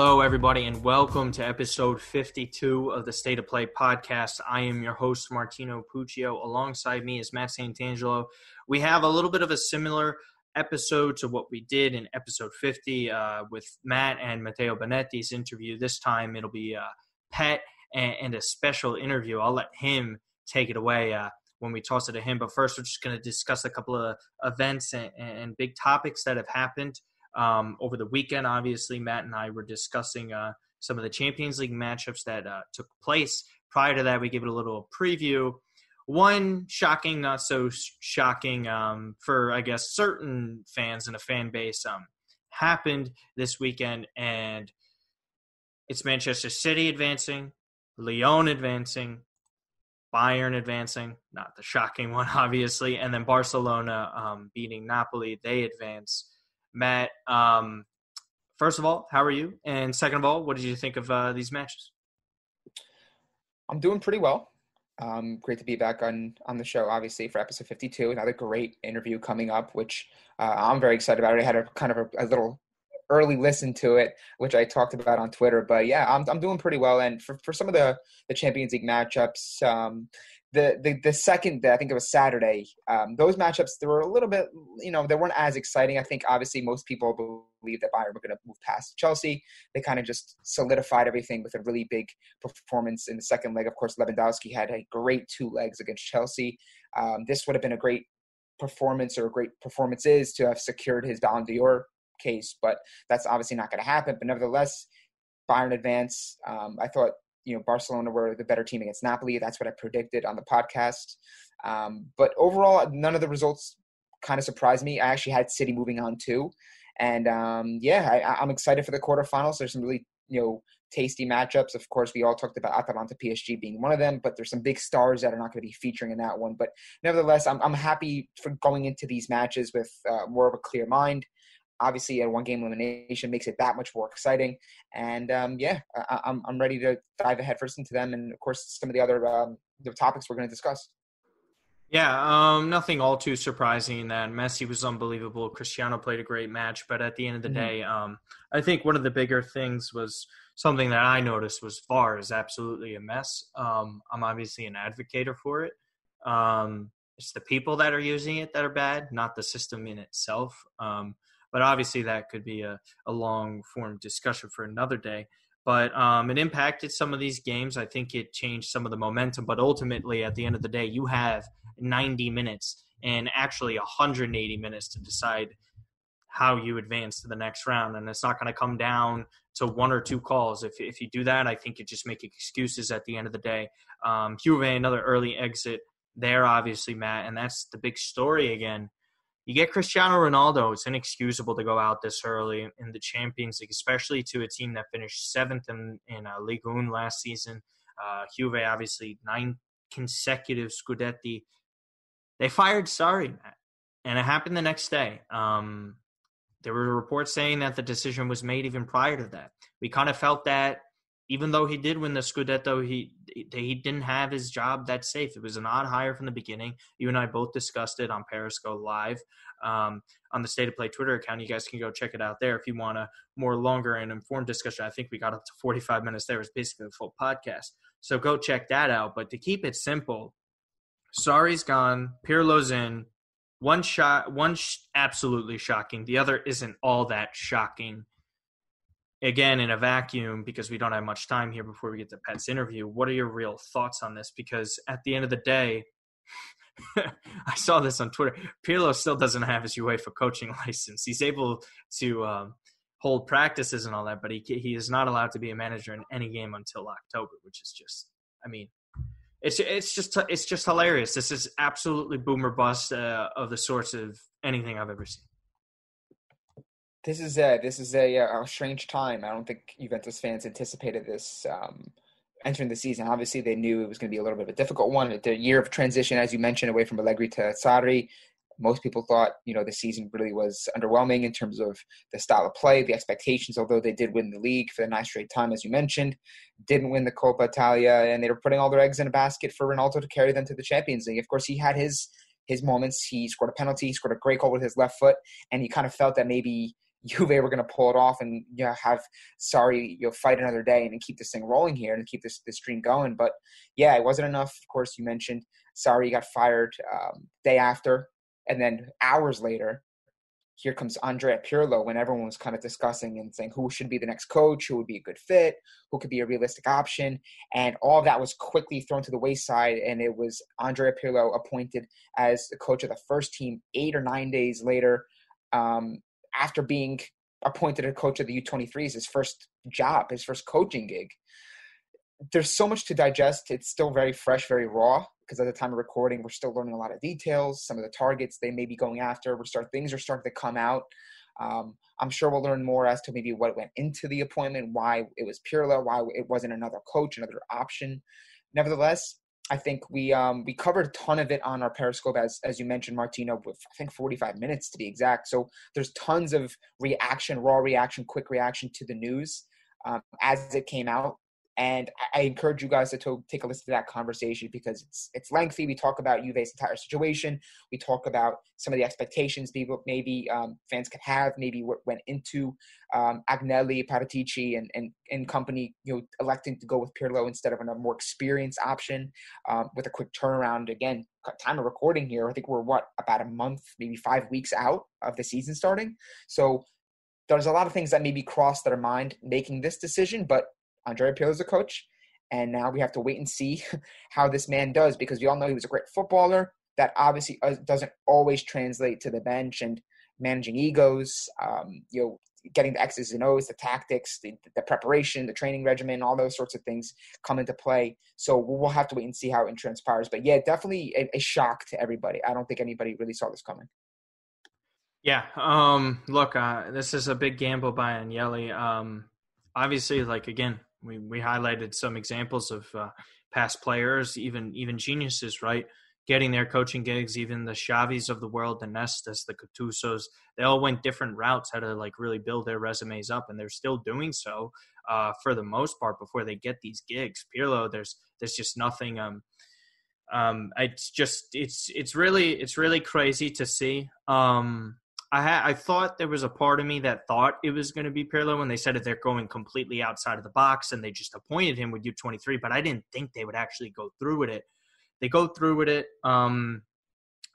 Hello, everybody, and welcome to episode 52 of the State of Play podcast. I am your host, Martino Puccio. Alongside me is Matt Santangelo. We have a little bit of a similar episode to what we did in episode 50 uh, with Matt and Matteo Benetti's interview. This time it'll be a pet and, and, a special interview. I'll let him take it away uh, when we toss it to him. But first, we're just going to discuss a couple of events and, and big topics that have happened um, over the weekend, obviously, Matt and I were discussing uh, some of the Champions League matchups that uh, took place. Prior to that, we gave it a little preview. One shocking, not so shocking um, for, I guess, certain fans and a fan base um, happened this weekend, and it's Manchester City advancing, Lyon advancing, Bayern advancing, not the shocking one, obviously, and then Barcelona um, beating Napoli. They advance. Matt, um, first of all, how are you? And second of all, what did you think of uh, these matches? I'm doing pretty well. Um, great to be back on on the show, obviously for episode 52. Another great interview coming up, which uh, I'm very excited about. I had a kind of a, a, little early listen to it, which I talked about on Twitter. But yeah, I'm I'm doing pretty well. And for, for some of the the Champions League matchups, um, the, the the second I think it was Saturday, um, those matchups they were a little bit you know they weren't as exciting. I think obviously most people believe that Bayern were going to move past Chelsea. They kind of just solidified everything with a really big performance in the second leg. Of course, Lewandowski had a great two legs against Chelsea. Um, this would have been a great performance or a great performances to have secured his Ballon d'Or case, but that's obviously not going to happen. But nevertheless, Bayern advance. Um, I thought you know Barcelona were the better team against Napoli. That's what I predicted on the podcast. Um, but overall, none of the results kind of surprised me. I actually had City moving on too, and um, yeah, I, I'm excited for the quarterfinals. There's some really you know tasty matchups. Of course, we all talked about Atalanta PSG being one of them, but there's some big stars that are not going to be featuring in that one. But nevertheless, I'm, I'm happy for going into these matches with uh, more of a clear mind obviously a one game elimination makes it that much more exciting. And um, yeah, I, am I'm, I'm ready to dive headfirst into them, and of course some of the other um, the topics we're going to discuss. Yeah, um, nothing all too surprising that Messi was unbelievable. Cristiano played a great match, but at the end of the mm-hmm. day, um, I think one of the bigger things was something that I noticed was VAR is absolutely a mess. Um, I'm obviously an advocate for it. Um, it's the people that are using it that are bad, not the system in itself. But obviously, that could be a, a long form discussion for another day. But um, it impacted some of these games. I think it changed some of the momentum. But ultimately, at the end of the day, you have 90 minutes and actually 180 minutes to decide how you advance to the next round. And it's not going to come down to one or two calls. If, if you do that, I think you just make excuses at the end of the day. Um, another early exit there, obviously, Matt. And that's the big story again you get Cristiano Ronaldo. It's inexcusable to go out this early in the Champions League, especially to a team that finished seventh in in uh, Ligue 1 last season. Uh, Juve, obviously, nine consecutive Scudetti. They fired Sarri, and it happened the next day. Um, there were reports saying that the decision was made even prior to that. We kind of felt that even though he did win the Scudetto, he he didn't have his job that safe. It was an odd hire from the beginning. You and I both discussed it on Periscope Live um, on the State of Play Twitter account. You guys can go check it out there if you want a more longer and informed discussion. I think we got up to 45 minutes there. It's basically a full podcast. So go check that out. But to keep it simple, Sarri's gone, Pirlo's in. One shot, one sh- absolutely shocking. The other isn't all that shocking again in a vacuum because we don't have much time here before we get to Pet's interview. What are your real thoughts on this? Because at the end of the day, I saw this on Twitter. Pirlo still doesn't have his UEFA coaching license. He's able to um, hold practices and all that, but he he is not allowed to be a manager in any game until October, which is just, I mean, it's it's just it's just hilarious. This is absolutely boomer bust uh, of the sorts of anything I've ever seen this is a this is a, a strange time. I don't think Juventus fans anticipated this um, entering the season. Obviously, they knew it was going to be a little bit of a difficult one. The year of transition, as you mentioned, away from Allegri to Sarri. Most people thought, you know, the season really was underwhelming in terms of the style of play, the expectations. Although they did win the league for the ninth straight time, as you mentioned, didn't win the Coppa Italia, and they were putting all their eggs in a basket for Ronaldo to carry them to the Champions League. Of course, he had his his moments. He scored a penalty, he scored a great goal with his left foot, and you kind of felt that maybe Juve were going to pull it off and you know, have Sarri you know fight another day and keep this thing rolling here and keep this this stream going. But yeah, it wasn't enough. Of course, you mentioned Sarri got fired um, day after, and then hours later, here comes Andrea Pirlo when everyone was kind of discussing and saying who should be the next coach, who would be a good fit, who could be a realistic option. And all of that was quickly thrown to the wayside. And it was Andrea Pirlo appointed as the coach of the first team eight or nine days later um, after being appointed a coach of the U23s, his first job, his first coaching gig. There's so much to digest. It's still very fresh, very raw because at the time of recording, we're still learning a lot of details. Some of the targets they may be going after, we're start things are starting to come out. Um, I'm sure we'll learn more as to maybe what went into the appointment, why it was Pirlo, why it wasn't another coach, another option. Nevertheless, I think we um, we covered a ton of it on our Periscope, as as you mentioned, Martino, with I think 45 minutes to be exact. So there's tons of reaction, raw reaction, quick reaction to the news um, as it came out and I encourage you guys to, to take a listen to that conversation because it's it's lengthy. We talk about Juve's entire situation. We talk about some of the expectations people maybe um, fans could have, maybe what went into um, Agnelli, Paratici, and, and and company, you know, electing to go with Pirlo instead of a more experienced option um, with a quick turnaround. Again, time of recording here, I think we're what about a month, maybe five weeks out of the season starting. So there's a lot of things that maybe crossed their mind making this decision, but Andrea Pirlo is a coach, and now we have to wait and see how this man does because we all know he was a great footballer. That obviously uh, doesn't always translate to the bench and managing egos. Um, you know, getting the X's and O's, the tactics, the, the, preparation, the training regimen, all those sorts of things come into play. So we'll have to wait and see how it transpires. But yeah, definitely a, a shock to everybody. I don't think anybody really saw this coming. Yeah. Um, look, uh, this is a big gamble by Agnelli. Um, obviously, like again, we we highlighted some examples of uh, past players, even even geniuses, right? Getting their coaching gigs, even the Xavis of the world, the Nestas, the Gattusos, they all went different routes how to like really build their resumes up, and they're still doing so uh, for the most part before they get these gigs. Pirlo, there's there's just nothing. Um, um, it's just it's it's really it's really crazy to see. Um, I had I thought there was a part of me that thought it was going to be Pirlo when they said that they're going completely outside of the box and they just appointed him with U23, but I didn't think they would actually go through with it. They go through with it. Um,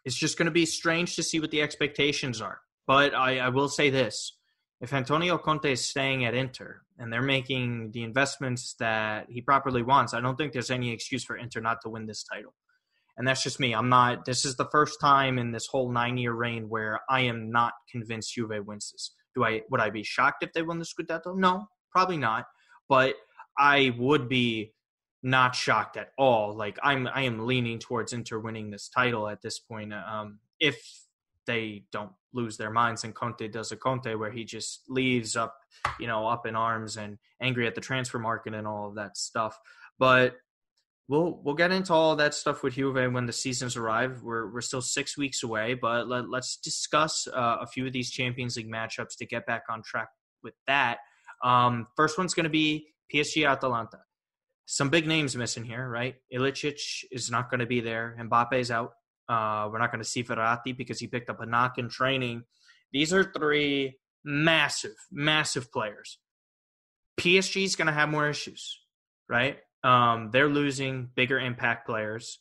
it's just going to be strange to see what the expectations are. But I, I will say this: if Antonio Conte is staying at Inter and they're making the investments that he properly wants, I don't think there's any excuse for Inter not to win this title and that's just me. I'm not. This is the first time in this whole nine year reign where I am not convinced Juve wins this. Do I? Would I be shocked if they won the Scudetto? No, probably not. But I would be not shocked at all. Like I'm, I am leaning towards Inter winning this title at this point. Um, if they don't lose their minds and Conte does a Conte where he just leaves up, you know, up in arms and angry at the transfer market and all of that stuff. But we'll we'll get into all that stuff with Juve when the seasons arrive. We're we're still six weeks away, but let, us discuss uh, a few of these Champions League matchups to get back on track with that. Um, first one's going to be PSG Atalanta. Some big names missing here, right? Ilicic is not going to be there. Mbappe's out. Uh, we're not going to see Verratti because he picked up a knock in training. These are three massive, massive players. PSG is going to have more issues, right? Um, they're losing bigger impact players.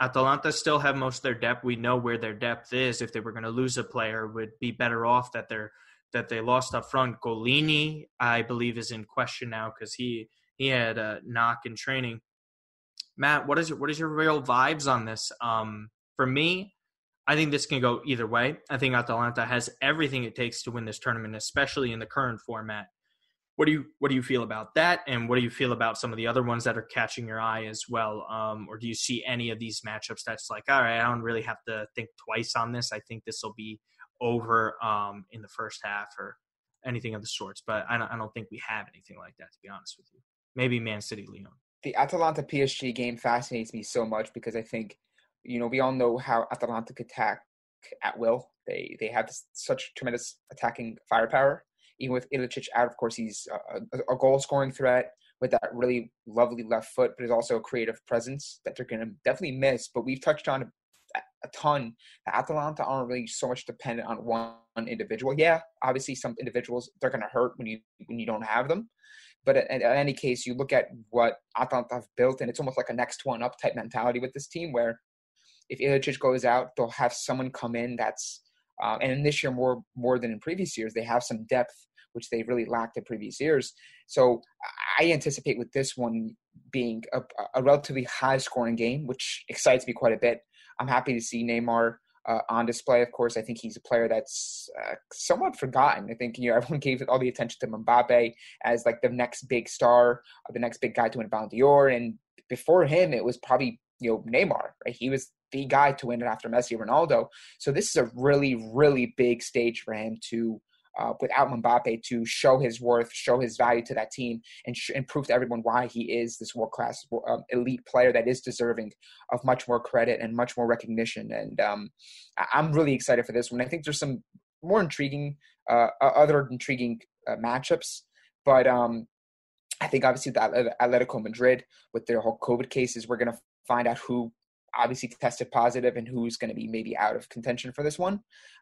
Atalanta still have most of their depth. We know where their depth is. If they were going to lose a player, would be better off that they're that they lost up front. Gollini, I believe, is in question now because he he had a knock in training. Matt, what is your, what is your real vibes on this? Um, for me, I think this can go either way. I think Atalanta has everything it takes to win this tournament, especially in the current format. What do you what do you feel about that, and what do you feel about some of the other ones that are catching your eye as well? Um, or do you see any of these matchups that's like, all right, I don't really have to think twice on this. I think this will be over um, in the first half or anything of the sorts. But I don't, I don't think we have anything like that to be honest with you. Maybe Man City, Lyon The Atalanta PSG game fascinates me so much because I think, you know, we all know how Atalanta attack at will. They they have such tremendous attacking firepower even with Ilicic out, of course, he's a, a goal scoring threat with that really lovely left foot, but is also a creative presence that they're going to definitely miss. But we've touched on a ton that Atalanta aren't really so much dependent on one individual. Yeah, obviously some individuals they're going to hurt when you when you don't have them. But in, in, any case, you look at what Atalanta have built, and it's almost like a next one up type mentality with this team, where if Ilicic goes out, they'll have someone come in that's um, and in this year more more than in previous years, they have some depth which they really lacked in previous years. So I anticipate with this one being a, a relatively high scoring game, which excites me quite a bit. I'm happy to see Neymar uh, on display. Of course, I think he's a player that's uh, somewhat forgotten. I think you know everyone gave all the attention to Mbappe as like the next big star, the next big guy to win Ballon d'Or, and before him, it was probably you know Neymar. Right, he was the guy to win it after Messi, Ronaldo. So this is a really, really big stage for him to uh, without Mbappe to show his worth, show his value to that team, and, sh- and prove to everyone why he is this world class um, elite player that is deserving of much more credit and much more recognition. And um, I- am really excited for this one. I think there's some more intriguing, uh, other intriguing uh, matchups, but um, I think obviously the Atletico Madrid with their whole COVID cases, we're going to find out who obviously tested positive and who's going to be maybe out of contention for this one.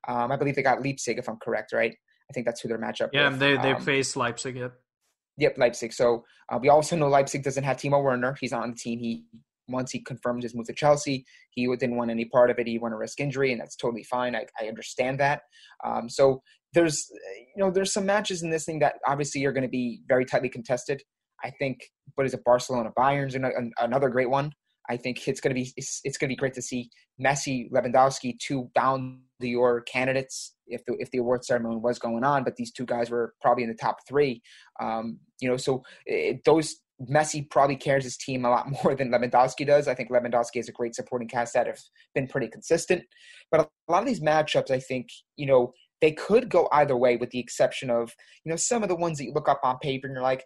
Um, I believe they got Leipzig, if I'm correct, right? I think that's who their matchup. Yeah, with. they they um, face Leipzig. Yep. Yep, Leipzig. So uh, we also know Leipzig doesn't have Timo Werner. He's not on the team. He once he confirmed his move to Chelsea, he didn't want any part of it. He want to risk injury, and that's totally fine. I, I understand that. Um, so there's you know there's some matches in this thing that obviously are going to be very tightly contested. I think, what is it? Barcelona Bayern's another great one. I think it's going to be it's, it's going to be great to see Messi, Lewandowski, two Ballon d'Or candidates if the if the award ceremony was going on, but these two guys were probably in the top three. Um, you know, so it, those Messi probably cares his team a lot more than Lewandowski does. I think Lewandowski has a great supporting cast that have been pretty consistent. But a lot of these matchups, I think, you know, they could go either way, with the exception of you know some of the ones that you look up on paper and you're like,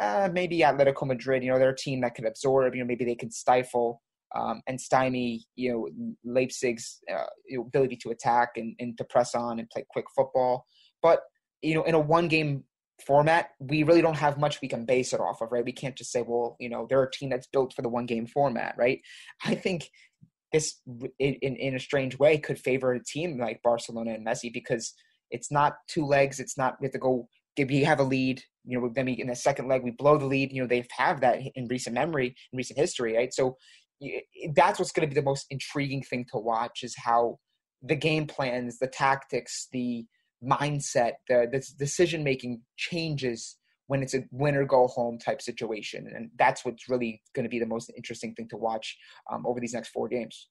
uh, maybe Atletico Madrid, you know, they're a team that could absorb, you know, maybe they can stifle um, and stymie, you know, Leipzig's uh, ability to attack and, and to press on and play quick football. But, you know, in a one game format, we really don't have much we can base it off of, right? We can't just say, well, you know, they're a team that's built for the one game format, right? I think this, in, in a strange way, could favor a team like Barcelona and Messi because it's not two legs. It's not, we have to go we have a lead, you know, then we in the second leg we blow the lead. You know, they've have that in recent memory, in recent history, right? So that's what's going to be the most intriguing thing to watch is how the game plans, the tactics, the mindset, the, the decision making changes when it's a win or go home type situation, and that's what's really going to be the most interesting thing to watch um, over these next four games.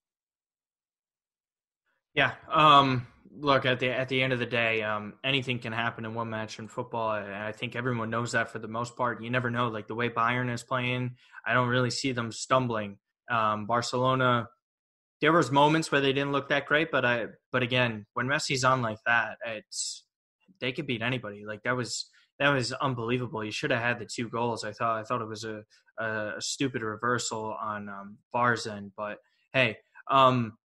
Yeah. Um, look at the at the end of the day, um, anything can happen in one match in football. I, I think everyone knows that for the most part. You never know. Like the way Bayern is playing, I don't really see them stumbling. Um, Barcelona, there was moments where they didn't look that great, but I but again, when Messi's on like that, it's they could beat anybody. Like that was that was unbelievable. You should have had the two goals. I thought I thought it was a a, a stupid reversal on um, VAR's end, but hey. Um,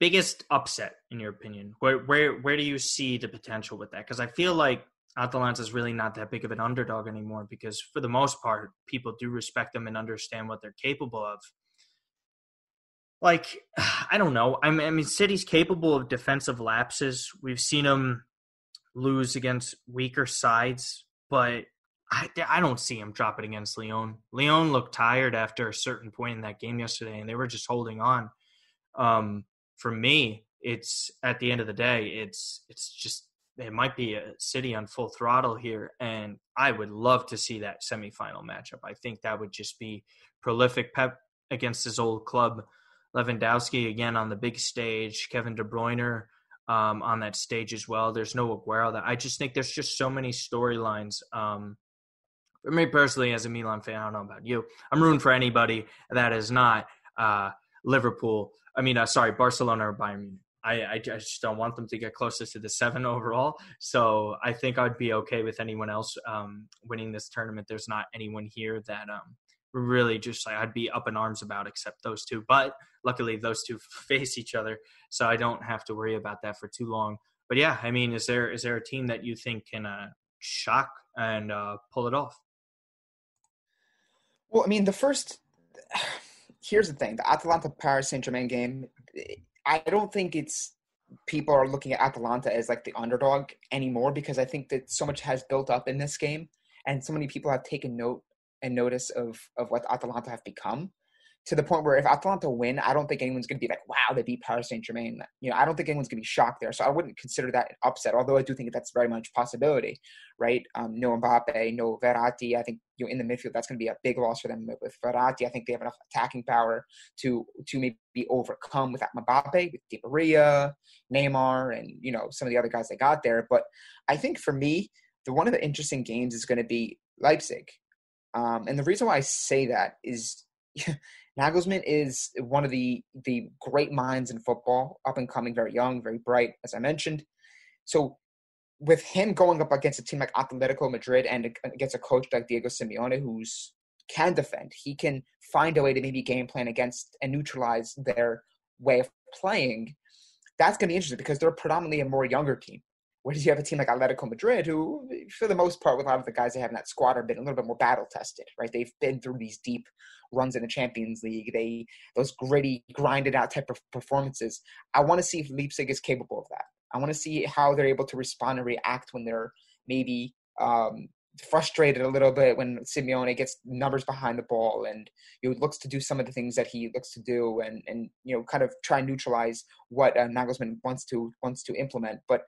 biggest upset in your opinion? Where where where do you see the potential with that? Because I feel like Atalanta is really not that big of an underdog anymore. Because for the most part, people do respect them and understand what they're capable of. Like I don't know. I mean, City's capable of defensive lapses. We've seen them lose against weaker sides, but I, I don't see him dropping against Lyon. Lyon looked tired after a certain point in that game yesterday, and they were just holding on. Um, for me, it's at the end of the day, it's it's just it might be a city on full throttle here, and I would love to see that semifinal matchup. I think that would just be prolific. Pep against his old club, Lewandowski again on the big stage, Kevin De Bruyne um, on that stage as well. There's no Aguero. That I just think there's just so many storylines. Um, for me personally, as a Milan fan, I don't know about you. I'm rooting for anybody that is not uh, Liverpool I mean, uh, sorry, Barcelona or Bayern Munich. I, I just don't want them to get closest to the seven overall. So I think I'd be okay with anyone else um, winning this tournament. There's not anyone here that um, really just like I'd be up in arms about except those two. But luckily, those two face each other, so I don't have to worry about that for too long. But yeah, I mean, is there is there a team that you think can uh, shock and uh, pull it off? Well, I mean, the first here's the thing: the Atalanta Paris Saint Germain game. I don't think it's people are looking at Atalanta as like the underdog anymore because I think that so much has built up in this game, and so many people have taken note and notice of of what Atalanta have become to the point where if Atalanta win, I don't think anyone's going to be like, wow, they beat Paris Saint Germain. You know, I don't think anyone's going to be shocked there. So I wouldn't consider that an upset, although I do think that's very much possibility, right? Um, no Mbappe, no Verratti. I think you know in the midfield that's going to be a big loss for them with Verratti. I think they have enough attacking power to to maybe overcome without Mbappe, with Di Maria, Neymar, and you know some of the other guys they got there. But I think for me, the one of the interesting games is going to be Leipzig. Um, and the reason why I say that is Nagelsmann is one of the the great minds in football, up and coming, very young, very bright, as I mentioned. So with him going up against a team like Atletico Madrid and against a coach like Diego Simeone, who's can defend, he can find a way to maybe game plan against and neutralize their way of playing. That's going to be interesting because they're predominantly a more younger team. Whereas you have a team like Atletico Madrid, who, for the most part, with a lot of the guys they have in that squad, have been a little bit more battle tested, right? They've been through these deep runs in the Champions League. They those gritty, grinded out type of performances. I want to see if Leipzig is capable of that. I want to see how they're able to respond and react when they're maybe um, frustrated a little bit when Simeone gets numbers behind the ball and you know, looks to do some of the things that he looks to do and and you know kind of try and neutralize what uh, Nagelsmann wants to wants to implement. But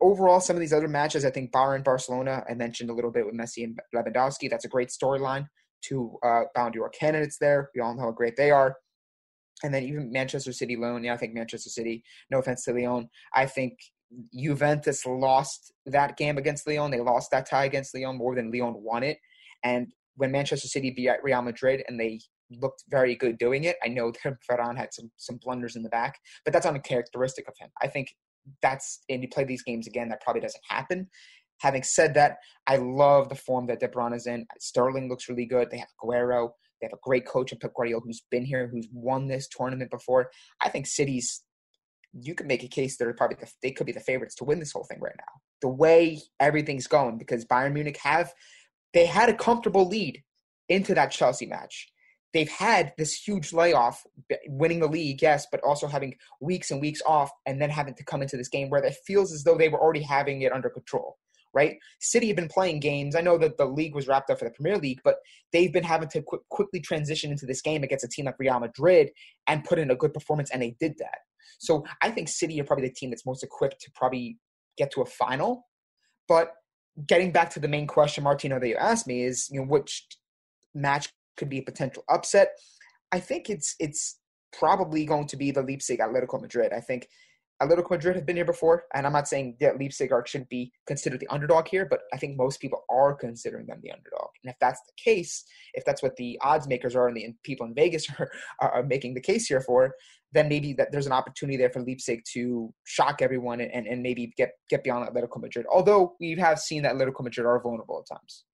overall, some of these other matches, I think Bayern, Barcelona, I mentioned a little bit with Messi and Lewandowski. That's a great storyline. Two uh, Ballon candidates there. We all know how great they are. And then even Manchester City, Lyon. Yeah, I think Manchester City. No offense to Lyon, I think Juventus lost that game against Lyon. They lost that tie against Lyon more than Lyon won it. And when Manchester City beat Real Madrid and they looked very good doing it, I know that Varane had some some blunders in the back, but that's uncharacteristic of him. I think that's and you play these games again, that probably doesn't happen. Having said that, I love the form that De Bruyne is in. Sterling looks really good. They have Aguero. They have a great coach in Pep Guardiola who's been here, who's won this tournament before. I think City's. You could make a case they're probably the, they could be the favorites to win this whole thing right now. The way everything's going, because Bayern Munich have they had a comfortable lead into that Chelsea match they've had this huge layoff, winning the league, yes, but also having weeks and weeks off, and then having to come into this game where it feels as though they were already having it under control. Right, City have been playing games. I know that the league was wrapped up for the Premier League, but they've been having to qu- quickly transition into this game against a team like Real Madrid and put in a good performance, and they did that. So I think City are probably the team that's most equipped to probably get to a final. But getting back to the main question, Martino, that you asked me is, you know, which match could be a potential upset. I think it's it's probably going to be the Leipzig Atletico Madrid. I think Atletico Madrid have been here before, and I'm not saying that Leipzig are, should be considered the underdog here, but I think most people are considering them the underdog. And if that's the case, if that's what the odds makers are and the people in Vegas are, are making the case here for, then maybe that there's an opportunity there for Leipzig to shock everyone and, and maybe get, get beyond Atletico Madrid. Although we have seen that Atletico Madrid are vulnerable at times.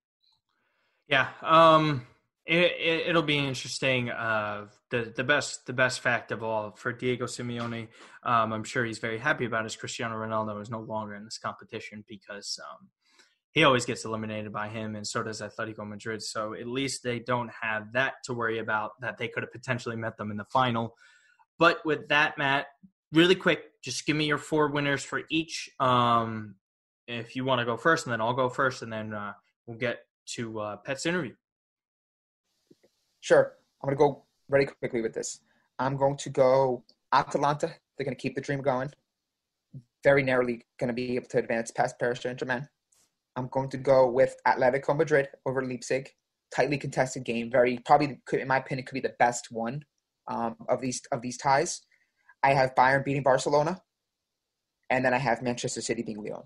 Yeah. Um, it, it, will be interesting. Uh, the the best the best fact of all for Diego Simeone, um, I'm sure he's very happy about is Cristiano Ronaldo is no longer in this competition because um, he always gets eliminated by him, and so does Atletico Madrid. So at least they don't have that to worry about that they could have potentially met them in the final. But with that, Matt, really quick, just give me your four winners for each. Um, if you want to go first, and then I'll go first, and then uh, we'll get to uh, Pet's interview. Sure. I'm going to go very quickly with this. I'm going to go Atalanta. They're going to keep the dream going. Very narrowly going to be able to advance past Paris Saint Germain. I'm going to go with Atletico Madrid over Leipzig. Tightly contested game. Very probably, in my opinion, could be the best one um, of these of these ties. I have Bayern beating Barcelona, and then I have Manchester City beating Lyon.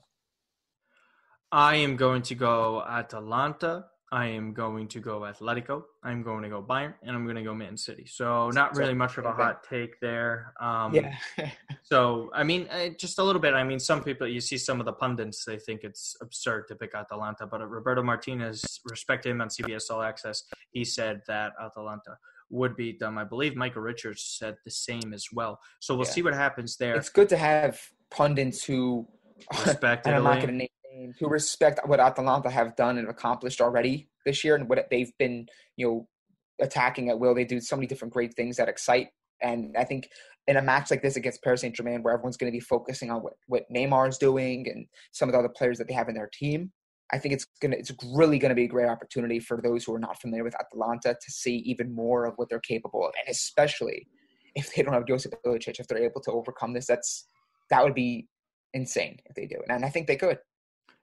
I am going to go Atalanta I am going to go Atletico. I'm going to go Bayern, and I'm going to go Man City. So not really much of a hot take there. Um, yeah. so I mean, uh, just a little bit. I mean, some people you see some of the pundits they think it's absurd to pick Atalanta, but Roberto Martinez, respect him on CBS All Access, he said that Atalanta would beat them. I believe Michael Richards said the same as well. So we'll yeah. see what happens there. It's good to have pundits who. Respect. I'm not going to name who respect what Atalanta have done and accomplished already this year and what they've been, you know, attacking at will. They do so many different great things that excite. And I think in a match like this against Paris Saint Germain, where everyone's going to be focusing on what, what Neymar is doing and some of the other players that they have in their team, I think it's gonna it's really gonna be a great opportunity for those who are not familiar with Atalanta to see even more of what they're capable of, and especially if they don't have Josip Ilicic, if they're able to overcome this, that's that would be insane if they do and I think they could.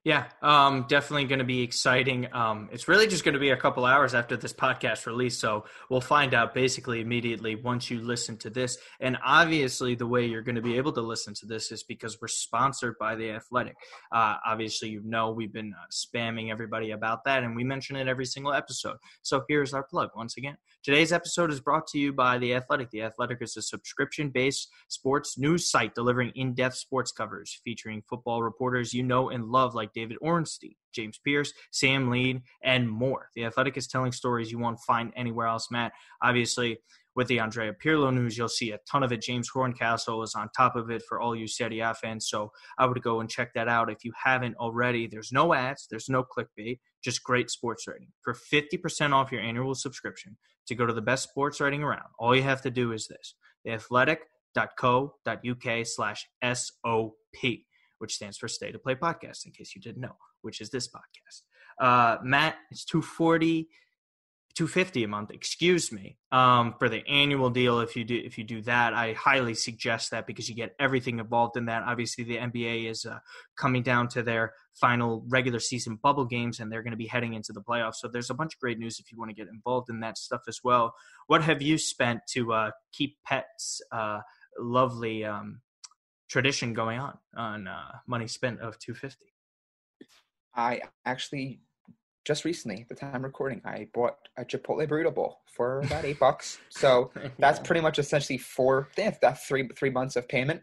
Yeah, um, definitely going to be exciting. Um, it's really just going to be a couple hours after this podcast release, so we'll find out basically immediately once you listen to this. And obviously, the way you're going to be able to listen to this is because we're sponsored by the Athletic. Uh, obviously, you know we've been uh, spamming everybody about that, and we mention it every single episode. So here's our plug once again. Today's episode is brought to you by The Athletic. The Athletic is a subscription based sports news site delivering in depth sports coverage featuring football reporters you know and love like David Ornstein, James Pearce, Sam Lee, and more. The Athletic is telling stories you won't find anywhere else, Matt. Obviously, with the Andrea Pirlo news, you'll see a ton of it. James Horncastle is on top of it for all you Serie A fans, so I would go and check that out if you haven't already. There's no ads, there's no clickbait, just great sports writing. For 50% off your annual subscription to go to the best sports writing around, all you have to do is this theathletic.co.uk slash SOP, which stands for State of Play Podcast, in case you didn't know, which is this podcast. Uh, Matt, it's 240 250 a month excuse me um, for the annual deal if you do if you do that i highly suggest that because you get everything involved in that. Obviously the nba is uh, coming down to their final regular season bubble games and they're going to be heading into the playoffs. So there's a bunch of great news if you want to get involved in that stuff as well. What have you spent to uh, keep pets uh, lovely um, tradition going on on uh, money spent of 250 i actually just recently, the time I'm recording, I bought a Chipotle burrito bowl for about eight bucks. So that's pretty much essentially four, that's three three months of payment.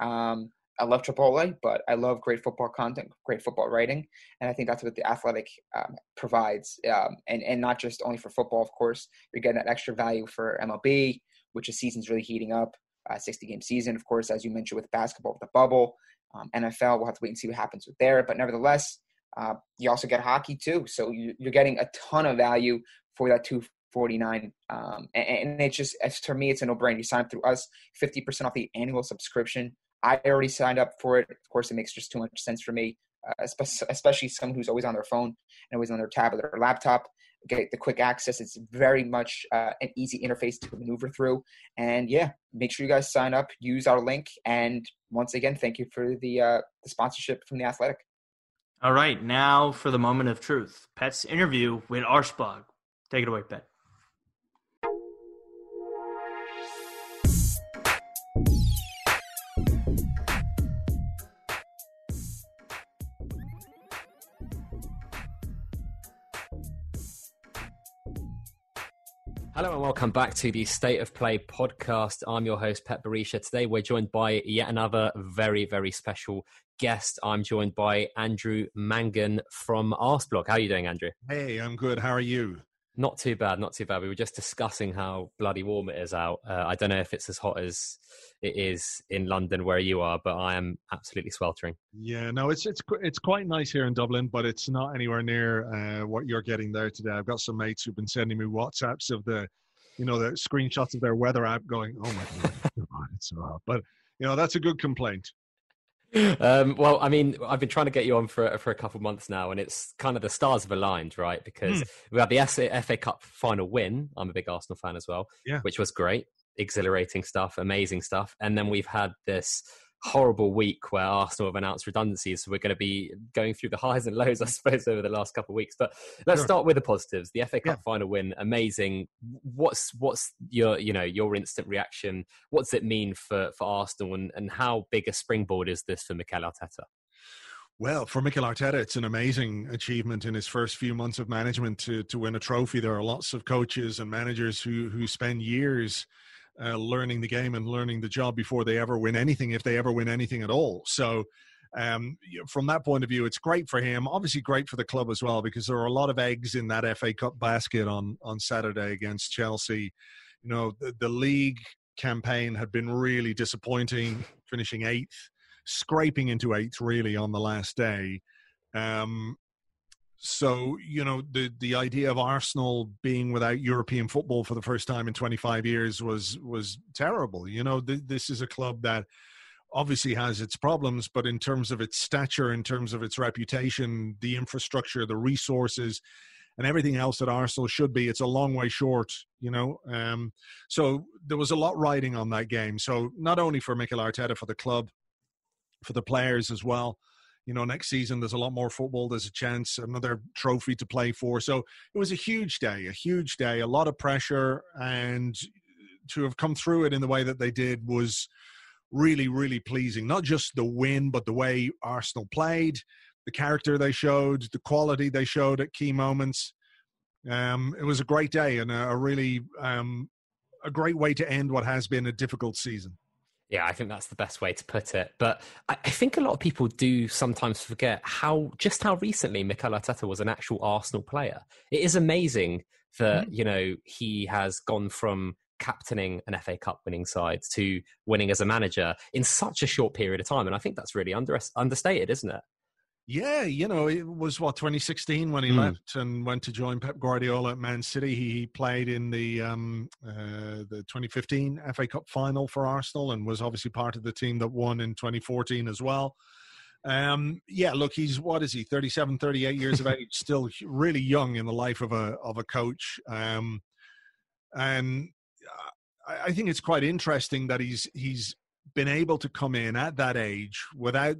Um, I love Chipotle, but I love great football content, great football writing, and I think that's what the Athletic um, provides. Um, and and not just only for football, of course, you're getting that extra value for MLB, which the season's really heating up. Uh, 60 game season, of course, as you mentioned with basketball, with the bubble. Um, NFL, we'll have to wait and see what happens with there. But nevertheless, uh, you also get hockey too, so you, are getting a ton of value for that 249. Um, and, and it's just, as to me, it's a no-brainer. You sign up through us, 50% off the annual subscription. I already signed up for it. Of course, it makes just too much sense for me, uh, especially someone who's always on their phone and always on their tablet or laptop. Get the quick access. It's very much uh, an easy interface to maneuver through. And yeah, make sure you guys sign up. Use our link. And once again, thank you for the uh, the sponsorship from the Athletic. All right, now for the moment of truth. Pet's interview with Arseblog. Take it away, Pet. Hello and welcome back to the State of Play podcast. I'm your host, Pet Barisha. Today we're joined by yet another very, very special guest. I'm joined by Andrew Mangan from Arseblog. How are you doing, Andrew? Hey, I'm good. How are you? Not too bad, not too bad. We were just discussing how bloody warm it is out. Uh, I don't know if it's as hot as it is in London where you are, but I am absolutely sweltering. Yeah, no, it's it's it's quite nice here in Dublin, but it's not anywhere near uh, what you're getting there today. I've got some mates who've been sending me WhatsApps of the, you know, the screenshots of their weather app, going, "Oh my god, it's so hot." But you know, that's a good complaint um, well, I mean, I've been trying to get you on for for a couple of months now, and it's kind of the stars have aligned, right? Because mm. we had the FA Cup final win. I'm a big Arsenal fan as well, yeah. which was great, exhilarating stuff, amazing stuff. And then we've had this horrible week where Arsenal have announced redundancies. So we're going to be going through the highs and lows, I suppose, over the last couple of weeks. But let's sure. start with the positives. The FA Cup yeah. final win, amazing. What's what's your you know your instant reaction? What's it mean for for Arsenal, and, and how big a springboard is this for Mikel Arteta? Well, for Mikel Arteta, it's an amazing achievement in his first few months of management to to win a trophy. There are lots of coaches and managers who who spend years uh, learning the game and learning the job before they ever win anything, if they ever win anything at all. So, um, from that point of view, it's great for him. Obviously, great for the club as well because there are a lot of eggs in that FA Cup basket on on Saturday against Chelsea. You know, the, the league campaign had been really disappointing, finishing eighth, scraping into eighth really on the last day. Um, so you know the the idea of Arsenal being without European football for the first time in 25 years was was terrible. You know, th- this is a club that obviously has its problems, but in terms of its stature, in terms of its reputation, the infrastructure, the resources, and everything else that Arsenal should be, it's a long way short, you know. Um, so there was a lot riding on that game. So not only for Mikel Arteta, for the club, for the players as well. You know, next season there's a lot more football. There's a chance, another trophy to play for. So it was a huge day, a huge day, a lot of pressure, and to have come through it in the way that they did was really, really pleasing. Not just the win, but the way Arsenal played, the character they showed, the quality they showed at key moments. Um, it was a great day and a, a really um, a great way to end what has been a difficult season. Yeah, I think that's the best way to put it. But I, I think a lot of people do sometimes forget how just how recently Mikel Arteta was an actual Arsenal player. It is amazing that mm-hmm. you know he has gone from captaining an FA Cup winning side to winning as a manager in such a short period of time. And I think that's really under, understated, isn't it? Yeah, you know, it was what 2016 when he mm. left and went to join Pep Guardiola at Man City. He played in the um, uh, the 2015 FA Cup final for Arsenal and was obviously part of the team that won in 2014 as well. Um, yeah, look, he's what is he? 37, 38 years of age, still really young in the life of a of a coach. Um, and I think it's quite interesting that he's he's been able to come in at that age without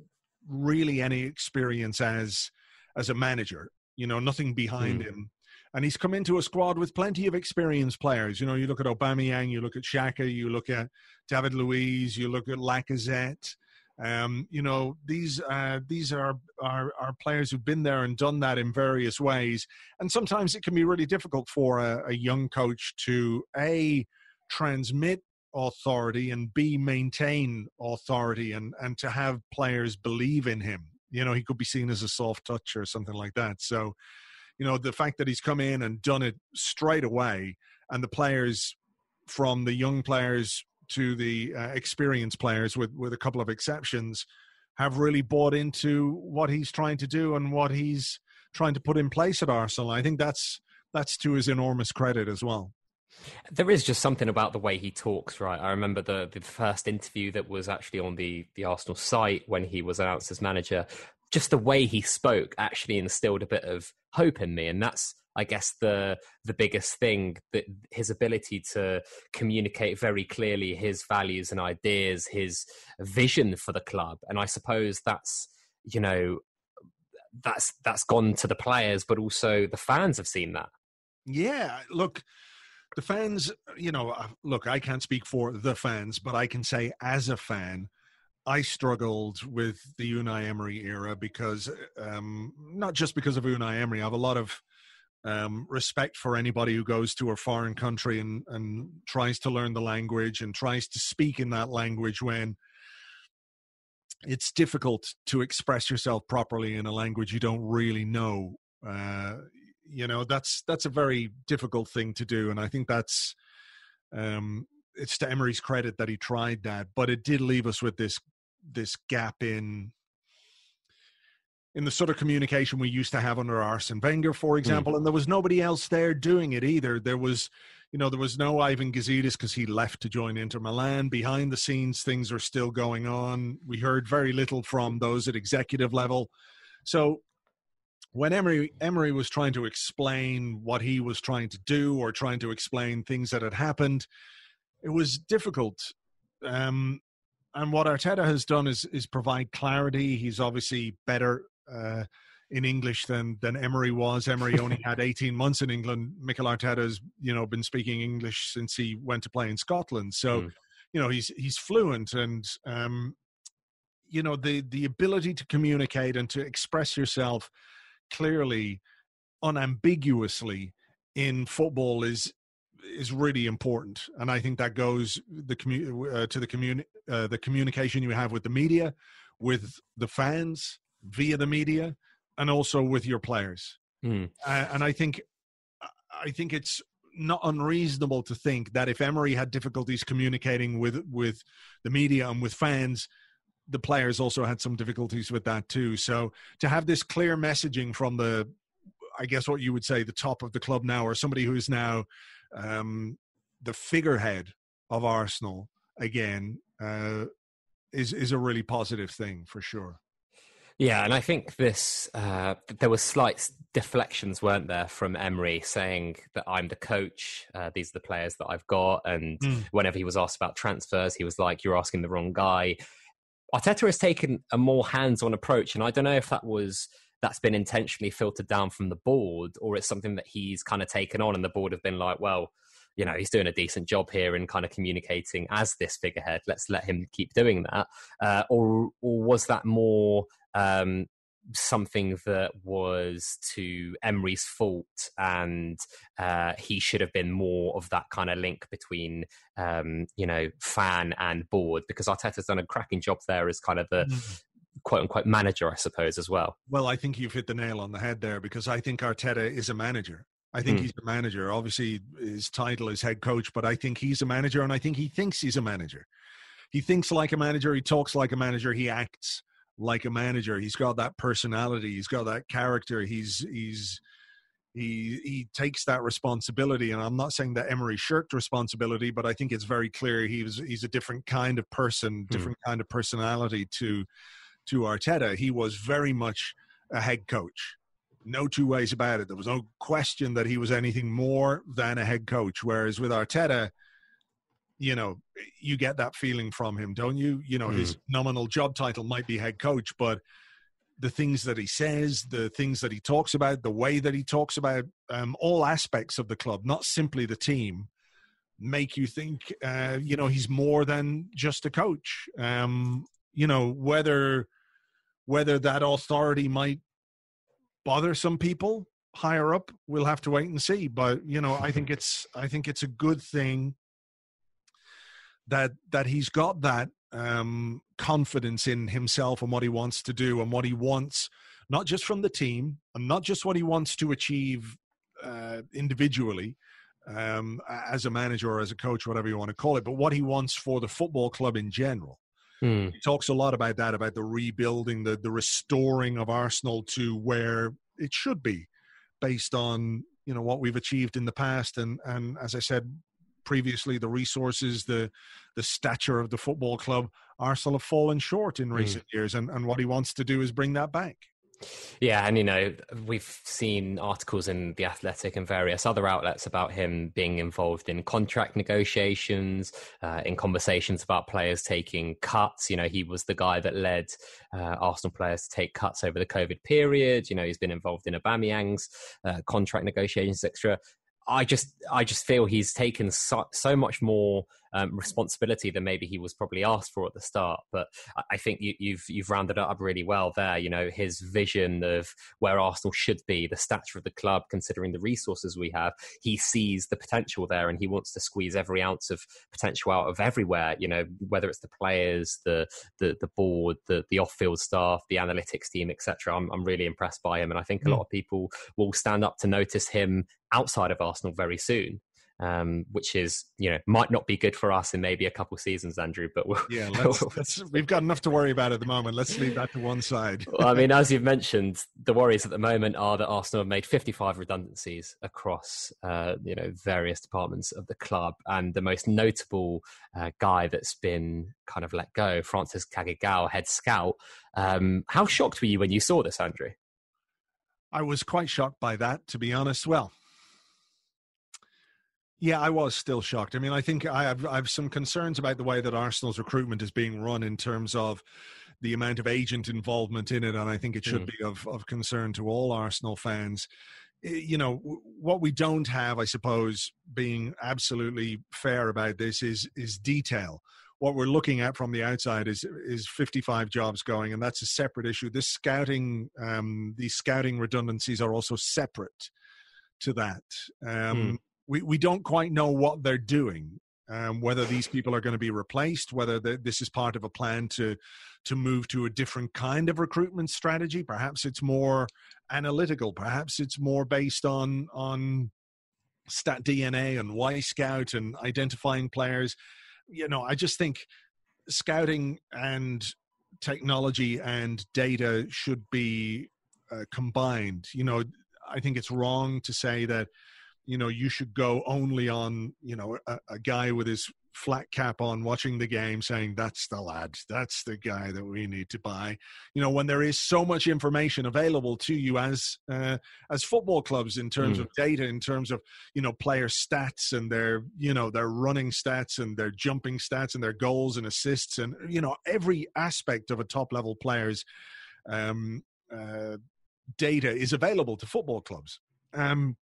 really any experience as as a manager. You know, nothing behind mm. him. And he's come into a squad with plenty of experienced players. You know, you look at Aubameyang, you look at Xhaka, you look at David Luiz, you look at Lacazette. Um, you know, these uh, these are, are are players who've been there and done that in various ways. And sometimes it can be really difficult for a, a young coach to a transmit authority and b maintain authority and and to have players believe in him. You know he could be seen as a soft touch or something like that. So you know the fact that he's come in and done it straight away and the players from the young players to the uh, experienced players with with a couple of exceptions have really bought into what he's trying to do and what he's trying to put in place at Arsenal. I think that's that's to his enormous credit as well there is just something about the way he talks, right? I remember the the first interview that was actually on the the Arsenal site when he was announced as manager. Just the way he spoke actually instilled a bit of hope in me, and that's I guess the the biggest thing that his ability to communicate very clearly his values and ideas, his vision for the club, and I suppose that's you know that's that's gone to the players, but also the fans have seen that. Yeah, look, the fans, you know, uh, look, I can't speak for the fans, but I can say as a fan, I struggled with the Unai Emery era because, um, not just because of Unai Emery, I have a lot of um, respect for anybody who goes to a foreign country and, and tries to learn the language and tries to speak in that language when it's difficult to express yourself properly in a language you don't really know. Uh, you know that's that's a very difficult thing to do and i think that's um it's to emery's credit that he tried that but it did leave us with this this gap in in the sort of communication we used to have under Arsene Wenger, for hmm. example, mm. and there was nobody else there doing it either. There was, you know, there was no Ivan Gazidis because he left to join Inter Milan. Behind the scenes, things are still going on. We heard very little from those at executive level. So when Emery Emery was trying to explain what he was trying to do or trying to explain things that had happened, it was difficult. Um, and what Arteta has done is is provide clarity. He's obviously better uh, in English than than Emery was. Emery only had 18 months in England. Mikel Arteta has you know been speaking English since he went to play in Scotland. So. Mm. You know he's he's fluent, and um, you know the the ability to communicate and to express yourself clearly, unambiguously in football is is really important, and I think that goes the commu- uh, to the communi- uh, the communication you have with the media, with the fans via the media, and also with your players. Mm. Uh, and I think I think it's not unreasonable to think that if Emery had difficulties communicating with with the media and with fans, the players also had some difficulties with that too. So to have this clear messaging from the I guess what you would say the top of the club now, or somebody who is now um, the figurehead of Arsenal again, uh, is is a really positive thing for sure. Yeah, and I think this uh, there were slight deflections, weren't there, from Emery saying that I'm the coach, uh, these are the players that I've got, and mm. whenever he was asked about transfers, he was like, "You're asking the wrong guy." Arteta has taken a more hands-on approach, and I don't know if that was that's been intentionally filtered down from the board, or it's something that he's kind of taken on, and the board have been like, "Well, you know, he's doing a decent job here in kind of communicating as this figurehead. Let's let him keep doing that." Uh, or, or was that more um, something that was to Emery's fault, and uh, he should have been more of that kind of link between, um, you know, fan and board because Arteta's done a cracking job there as kind of the. Mm-hmm. Quote unquote manager, I suppose, as well. Well, I think you've hit the nail on the head there because I think Arteta is a manager. I think mm. he's a manager. Obviously, his title is head coach, but I think he's a manager and I think he thinks he's a manager. He thinks like a manager, he talks like a manager, he acts like a manager. He's got that personality. He's got that character. He's he's he he takes that responsibility. And I'm not saying that Emery shirked responsibility, but I think it's very clear he was he's a different kind of person, hmm. different kind of personality to to Arteta. He was very much a head coach. No two ways about it. There was no question that he was anything more than a head coach. Whereas with Arteta, you know, you get that feeling from him, don't you? You know, mm. his nominal job title might be head coach, but the things that he says, the things that he talks about, the way that he talks about um, all aspects of the club, not simply the team, make you think, uh, you know, he's more than just a coach. Um, you know, whether whether that authority might bother some people higher up, we'll have to wait and see. But you know, I think it's I think it's a good thing that that he's got that um, confidence in himself and what he wants to do and what he wants, not just from the team and not just what he wants to achieve uh, individually um, as a manager or as a coach, whatever you want to call it, but what he wants for the football club in general. Hmm. He talks a lot about that, about the rebuilding, the the restoring of Arsenal to where it should be, based on you know what we've achieved in the past, and and as I said previously the resources, the the stature of the football club, Arsenal have fallen short in hmm. recent mm. years, and, and what he wants to do is bring that back. Yeah, and you know, we've seen articles in The Athletic and various other outlets about him being involved in contract negotiations, uh, in conversations about players taking cuts. You know, he was the guy that led uh, Arsenal players to take cuts over the COVID period. You know, he's been involved in Aubameyang's uh, contract negotiations, etc. I just I just feel he's taken so, so much more um, responsibility than maybe he was probably asked for at the start. But I think you, you've you've rounded it up really well there. You know his vision of where Arsenal should be, the stature of the club, considering the resources we have. He sees the potential there, and he wants to squeeze every ounce of potential out of everywhere. You know whether it's the players, the the the board, the the off field staff, the analytics team, etc. I'm I'm really impressed by him, and I think a hmm. lot of people will stand up to notice him outside of Arsenal very soon um, which is you know might not be good for us in maybe a couple seasons, Andrew. But we'll, yeah, let's, let's, we've got enough to worry about at the moment. Let's leave that to one side. well, I mean, as you've mentioned, the worries at the moment are that Arsenal have made 55 redundancies across uh, you know various departments of the club, and the most notable uh, guy that's been kind of let go, Francis Cagigao, head scout. Um, how shocked were you when you saw this, Andrew? I was quite shocked by that, to be honest. Well, yeah, I was still shocked. I mean, I think I have I have some concerns about the way that Arsenal's recruitment is being run in terms of the amount of agent involvement in it, and I think it should mm. be of of concern to all Arsenal fans. You know, what we don't have, I suppose, being absolutely fair about this is is detail. What we're looking at from the outside is is 55 jobs going, and that's a separate issue. This scouting, um, these scouting redundancies are also separate to that. Um, mm we, we don't quite know what they're doing. Um, whether these people are going to be replaced, whether the, this is part of a plan to to move to a different kind of recruitment strategy. Perhaps it's more analytical. Perhaps it's more based on on StatDNA and Wyscout and identifying players. You know, I just think scouting and technology and data should be uh, combined. You know, I think it's wrong to say that you know you should go only on you know a, a, guy with his flat cap on watching the game saying that's the lad that's the guy that we need to buy. You know when there is so much information available to you as uh, as football clubs in terms mm. of data in terms of you know player stats and their you know their running stats and their jumping stats and their goals and assists and you know every aspect of a top level player's um, uh, data is available to football clubs. Um,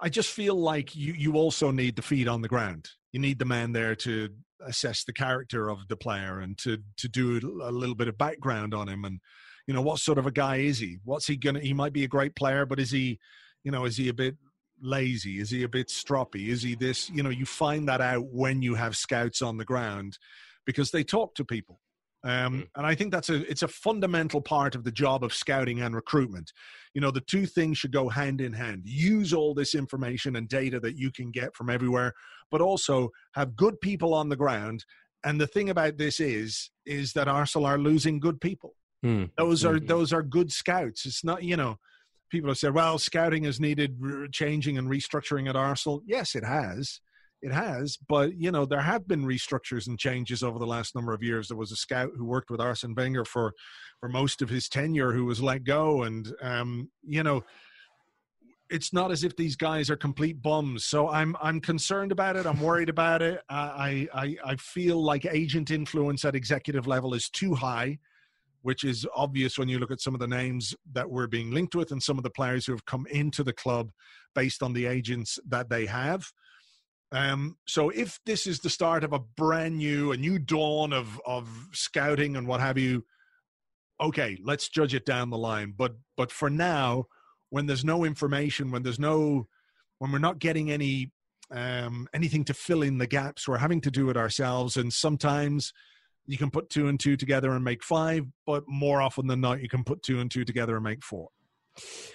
I just feel like you you also need the feet on the ground. You need the man there to assess the character of the player and to to do a little bit of background on him and you know what sort of a guy is he? What's he gonna? He might be a great player, but is he, you know, is he a bit lazy? Is he a bit stroppy? Is he this? You know, you find that out when you have scouts on the ground because they talk to people. Um, mm. and I think that's a it's a fundamental part of the job of scouting and recruitment. You know, the two things should go hand in hand. Use all this information and data that you can get from everywhere, but also have good people on the ground. And the thing about this is, is that Arsenal are losing good people. Mm. Those are mm-hmm. those are good scouts. It's not you know, people have said, well, scouting has needed changing and restructuring at Arsenal. Yes, it has it has, but you know there have been restructures and changes over the last number of years. There was a scout who worked with Arsene Wenger for for most of his tenure who was let go, and um, you know it's not as if these guys are complete bums. So I'm I'm concerned about it. I'm worried about it. I I I feel like agent influence at executive level is too high, which is obvious when you look at some of the names that we're being linked with and some of the players who have come into the club based on the agents that they have. Um, so if this is the start of a brand new, a new dawn of of scouting and what have you, okay, let's judge it down the line. But but for now, when there's no information, when there's no, when we're not getting any um, anything to fill in the gaps, we're having to do it ourselves. And sometimes you can put two and two together and make five, but more often than not, you can put two and two together and make four.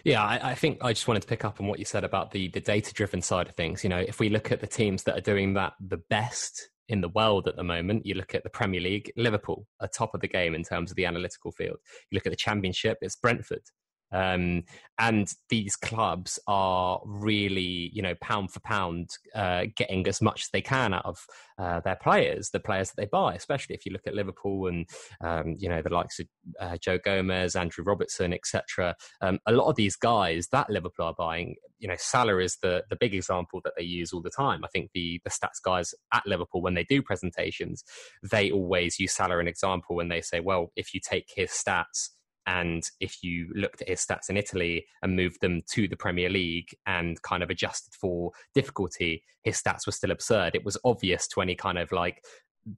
Yeah, I, I, think I just wanted to pick up on what you said about the the data driven side of things. You know, if we look at the teams that are doing that the best in the world at the moment, you look at the Premier League, Liverpool are top of the game in terms of the analytical field. You look at the Championship, it's Brentford. Um, and these clubs are really, you know, pound for pound, uh, getting as much as they can out of uh, their players, the players that they buy. Especially if you look at Liverpool and um, you know the likes of uh, Joe Gomez, Andrew Robertson, etc. Um, a lot of these guys that Liverpool are buying, you know, Salah is the the big example that they use all the time. I think the the stats guys at Liverpool when they do presentations, they always use Salah an example when they say, well, if you take his stats and if you looked at his stats in Italy and moved them to the Premier League and kind of adjusted for difficulty, his stats were still absurd. It was obvious to any kind of like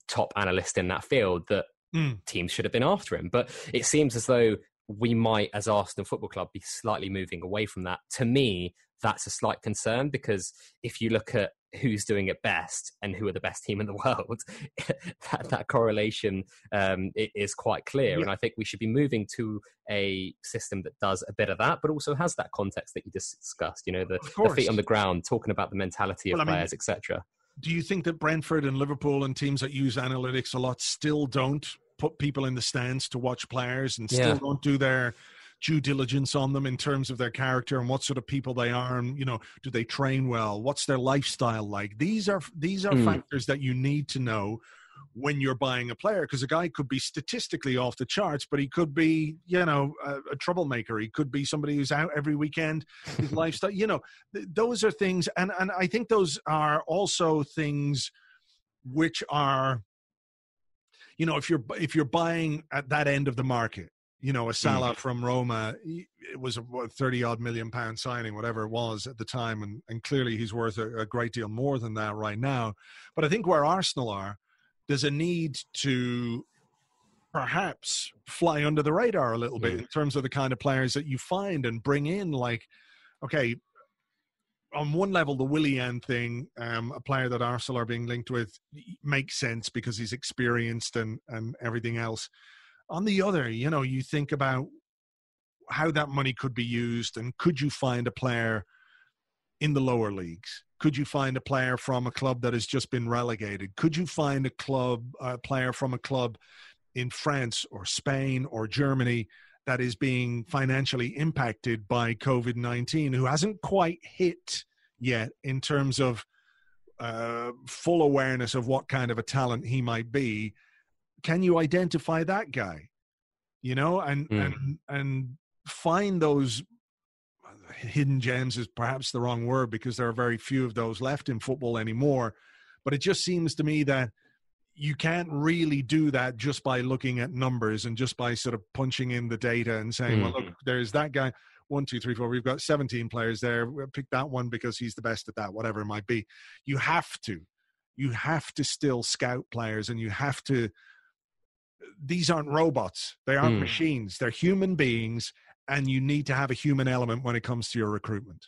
top analyst in that field that mm. teams should have been after him. But it seems as though we might, as Arsenal Football Club, be slightly moving away from that. To me, that's a slight concern because if you look at who's doing it best and who are the best team in the world, that, that correlation um, is quite clear. Yeah. And I think we should be moving to a system that does a bit of that, but also has that context that you discussed. You know, the, the feet on the ground, talking about the mentality of well, players, etc. Do you think that Brentford and Liverpool and teams that use analytics a lot still don't put people in the stands to watch players and still yeah. don't do their due diligence on them in terms of their character and what sort of people they are and you know do they train well? What's their lifestyle like? These are these are mm. factors that you need to know when you're buying a player because a guy could be statistically off the charts but he could be you know a, a troublemaker. He could be somebody who's out every weekend his lifestyle you know th- those are things and and i think those are also things which are you know if you're if you're buying at that end of the market you know, a Salah mm. from Roma, it was a 30 odd million pound signing, whatever it was at the time. And, and clearly he's worth a, a, great deal more than that right now. But I think where Arsenal are, there's a need to perhaps fly under the radar a little bit mm. in terms of the kind of players that you find and bring in. Like, okay, on one level, the Willian thing, um, a player that Arsenal are being linked with, makes sense because he's experienced and, and everything else on the other, you know, you think about how that money could be used and could you find a player in the lower leagues? Could you find a player from a club that has just been relegated? Could you find a club, a player from a club in France or Spain or Germany that is being financially impacted by COVID 19 who hasn't quite hit yet in terms of uh, full awareness of what kind of a talent he might be. Can you identify that guy? You know, and mm. and and find those hidden gems is perhaps the wrong word because there are very few of those left in football anymore. But it just seems to me that you can't really do that just by looking at numbers and just by sort of punching in the data and saying, mm. well, look, mm-hmm. there's that guy. One, two, three, four. We've got 17 players there. We'll pick that one because he's the best at that, whatever it might be. You have to. You have to still scout players and you have to. These aren't robots. They aren't mm. machines. They're human beings and you need to have a human element when it comes to your recruitment.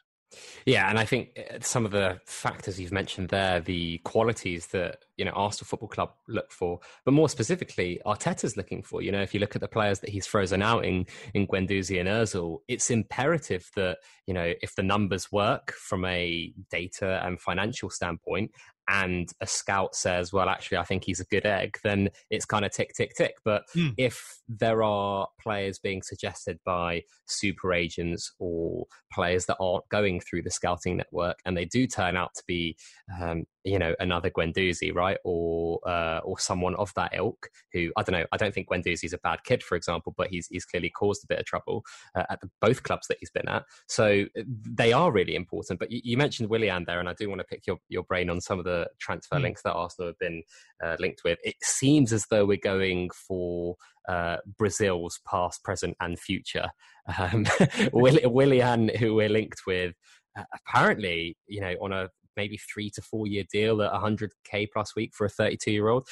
Yeah, and I think uh, some of the factors you've mentioned there, the qualities that you know Arsenal Football Club look for, but more specifically, Arteta's looking for. You know, if you look at the players that he's frozen out in in Guendouzi and Özil, it's imperative that you know if the numbers work from a data and financial standpoint, and a scout says, well, actually, I think he's a good egg, then it's kind of tick, tick, tick. But mm. if there are players being suggested by super agents or players that aren't going through the scouting network and they do turn out to be, um, you know, another Guendouzi, right? Or, uh, or someone of that ilk who, I don't know, I don't think Guendouzi's a bad kid, for example, but he's, he's clearly caused a bit of trouble uh, at the, both clubs that he's been at. So uh, they are really important. But you, you mentioned Willian there, and I do want to pick your, your brain on some of the transfer mm. links that Arsenal have been uh, linked with. It seems as though we're going for uh, Brazil's past, present, and future. Um, Willian, who we're linked with, uh, apparently, you know, on a maybe three to four year deal at 100k plus week for a 32 year old.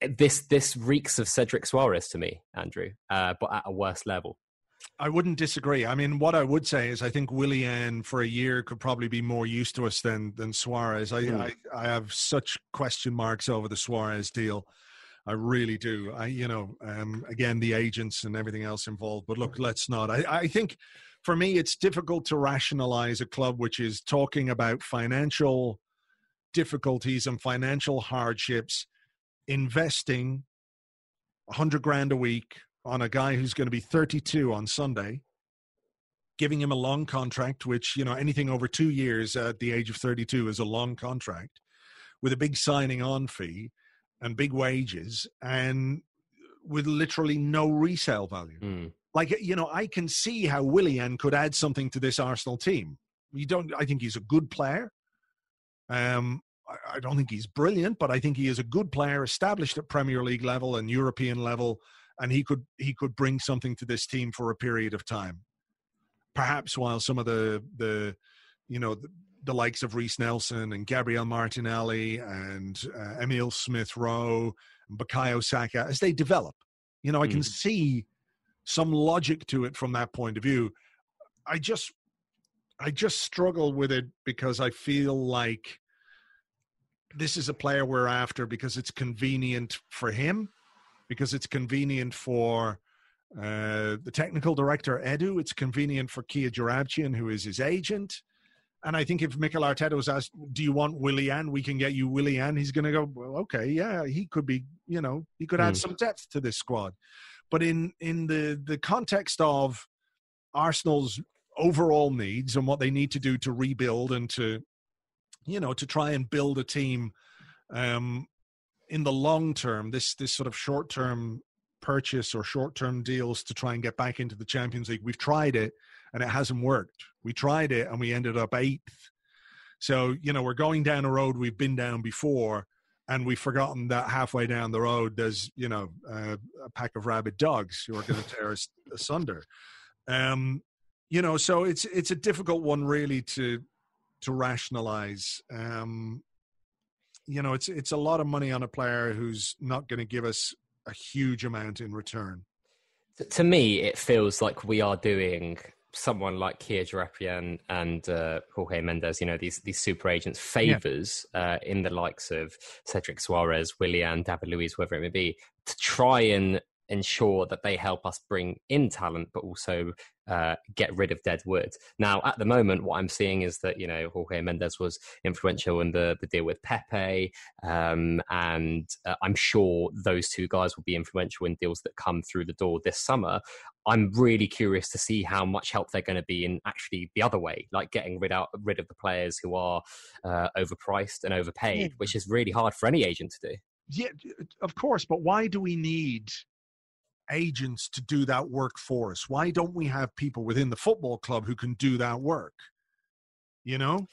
This this reeks of Cedric Soares to me, Andrew, uh, but at a worse level. I wouldn't disagree. I mean, what I would say is I think Willian for a year could probably be more used to us than than Soares. I, mm. I, I have such question marks over the Soares deal. I really do. I you know, um, again the agents and everything else involved. But look, let's not. I, I think for me it's difficult to rationalize a club which is talking about financial difficulties and financial hardships, investing a hundred grand a week on a guy who's going to be 32 on Sunday, giving him a long contract, which, you know, anything over two years at the age of 32 is a long contract, with a big signing on fee and big wages and with literally no resale value. Mm. Like, you know, I can see how Willian could add something to this Arsenal team. You don't, I think he's a good player. Um, I don't think he's brilliant, but I think he is a good player, established at Premier League level and European level, and he could he could bring something to this team for a period of time. Perhaps while some of the the you know the, the likes of Reiss Nelson and Gabriel Martinelli and uh, Emil Smith Rowe and Bukayo Saka as they develop, you know, I can mm. see some logic to it from that point of view. I just I just struggle with it because I feel like this is a player we're after because it's convenient for him because it's convenient for uh, the technical director Edu. It's convenient for Kia Joorabchian, who is his agent. And I think if Mikel Arteta was asked, "Do you want Willie Willian? We can get you Willie Willian." He's going to go, well, "Okay, yeah, he could be. You know, he could add mm. some depth to this squad." But in in the the context of Arsenal's overall needs and what they need to do to rebuild and to, you know, to try and build a team um, in the long term, this this sort of short term purchase or short term deals to try and get back into the Champions League. We've tried it and it hasn't worked. We tried it and we ended up eighth. So, you know, we're going down a road we've been down before and we've forgotten that halfway down the road there's, you know, uh, a pack of rabid dogs who are going to tear us asunder. Um, you know, so it's it's a difficult one really to to rationalize. Um, you know, it's it's a lot of money on a player who's not going to give us a huge amount in return. To me, it feels like we are doing someone like Kia Joorabchian and uh, Jorge Mendes, you know, these these super agents favors yeah. uh, in the likes of Cedric Soares, Willian, David Luiz, whoever it may be, to try and ensure that they help us bring in talent, but also uh, get rid of dead wood. Now, at the moment, what I'm seeing is that you know Jorge Mendes was influential in the the deal with Pepe, um, and uh, I'm sure those two guys will be influential in deals that come through the door this summer. I'm really curious to see how much help they're going to be in actually the other way, like getting rid out rid of the players who are uh, overpriced and overpaid, yeah. which is really hard for any agent to do. Yeah, of course, but why do we need agents to do that work for us? Why don't we have people within the football club who can do that work? You know,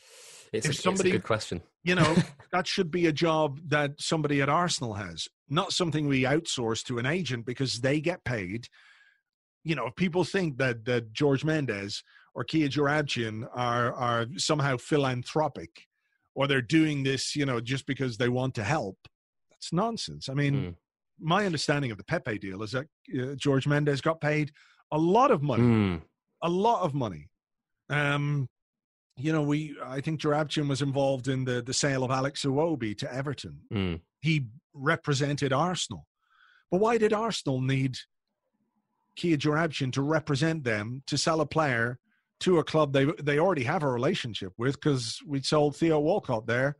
it's, if a, somebody, it's a good question. You know, that should be a job that somebody at Arsenal has, not something we outsource to an agent because they get paid. You know, if people think that that George Mendes or Kia Joorabchian are are somehow philanthropic, or they're doing this, you know, just because they want to help, that's nonsense. I mean, mm. My understanding of the Pepe deal is that uh, George Mendes got paid a lot of money, mm. a lot of money. Um, you know, we I think Joorabchian was involved in the the sale of Alex Iwobi to Everton. Mm. He represented Arsenal, but why did Arsenal need Kia Joorabchian to represent them to sell a player to a club they they already have a relationship with because we sold Theo Walcott there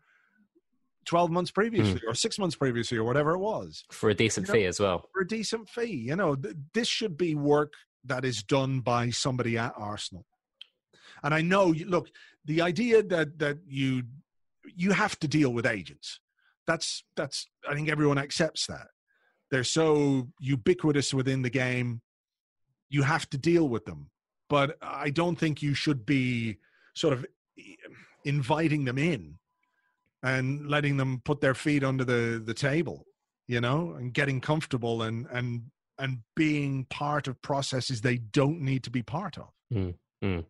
12 months previously mm. or six months previously or whatever it was for a decent you know, fee as well for a decent fee you know th- this should be work that is done by somebody at arsenal and I know, look, the idea that that you you have to deal with agents. That's that's. I think everyone accepts that. They're so ubiquitous within the game. You have to deal with them, but I don't think you should be sort of inviting them in and letting them put their feet under the the table you know and getting comfortable and and and being part of processes they don't need to be part of mm. Mm.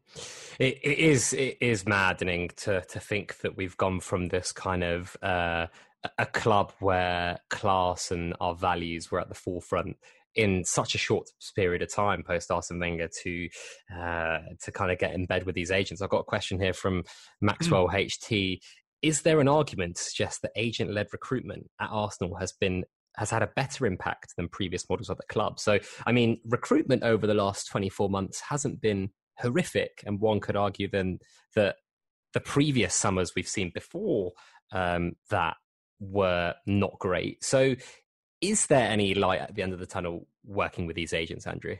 It, it is it is maddening to to think that we've gone from this kind of uh, a club where class and our values were at the forefront in such a short period of time post Arsene Wenger to uh, to kind of get in bed with these agents. I've got a question here from Maxwell mm. HT. Is there an argument to suggest that agent led recruitment at Arsenal has been has had a better impact than previous models at the club? So, I mean, recruitment over the last 24 months hasn't been horrific. And one could argue then that the previous summers we've seen before um, that were not great. So, is there any light at the end of the tunnel working with these agents, Andrew?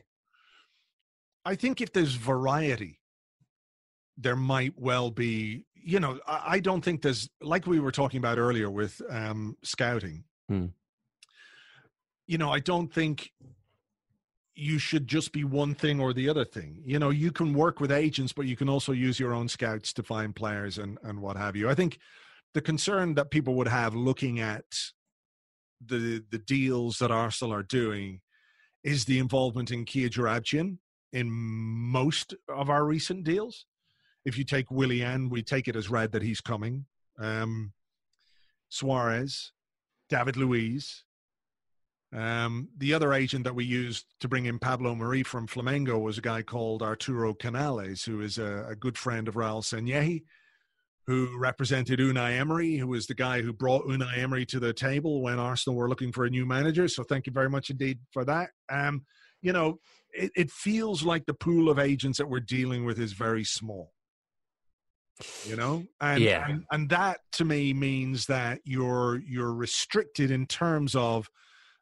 I think if there's variety, there might well be. You know, I, don't think there's like we were talking about earlier with um, scouting. Hmm. You know, I don't think you should just be one thing or the other thing. You know, you can work with agents, but you can also use your own scouts to find players and, and what have you. I think the concern that people would have looking at the the deals that Arsenal are doing is the involvement in Kia Joorabchian in most of our recent deals. If you take Willian, we take it as read that he's coming. Um, Soares, David Luiz, um, the other agent that we used to bring in Pablo Mari from Flamengo was a guy called Arturo Canales, who is a, a good friend of Raul Sanllehi, who represented Unai Emery, who was the guy who brought Unai Emery to the table when Arsenal were looking for a new manager. So thank you very much indeed for that. Um, you know, it, it feels like the pool of agents that we're dealing with is very small you know and, yeah. and and that to me means that you're you're restricted in terms of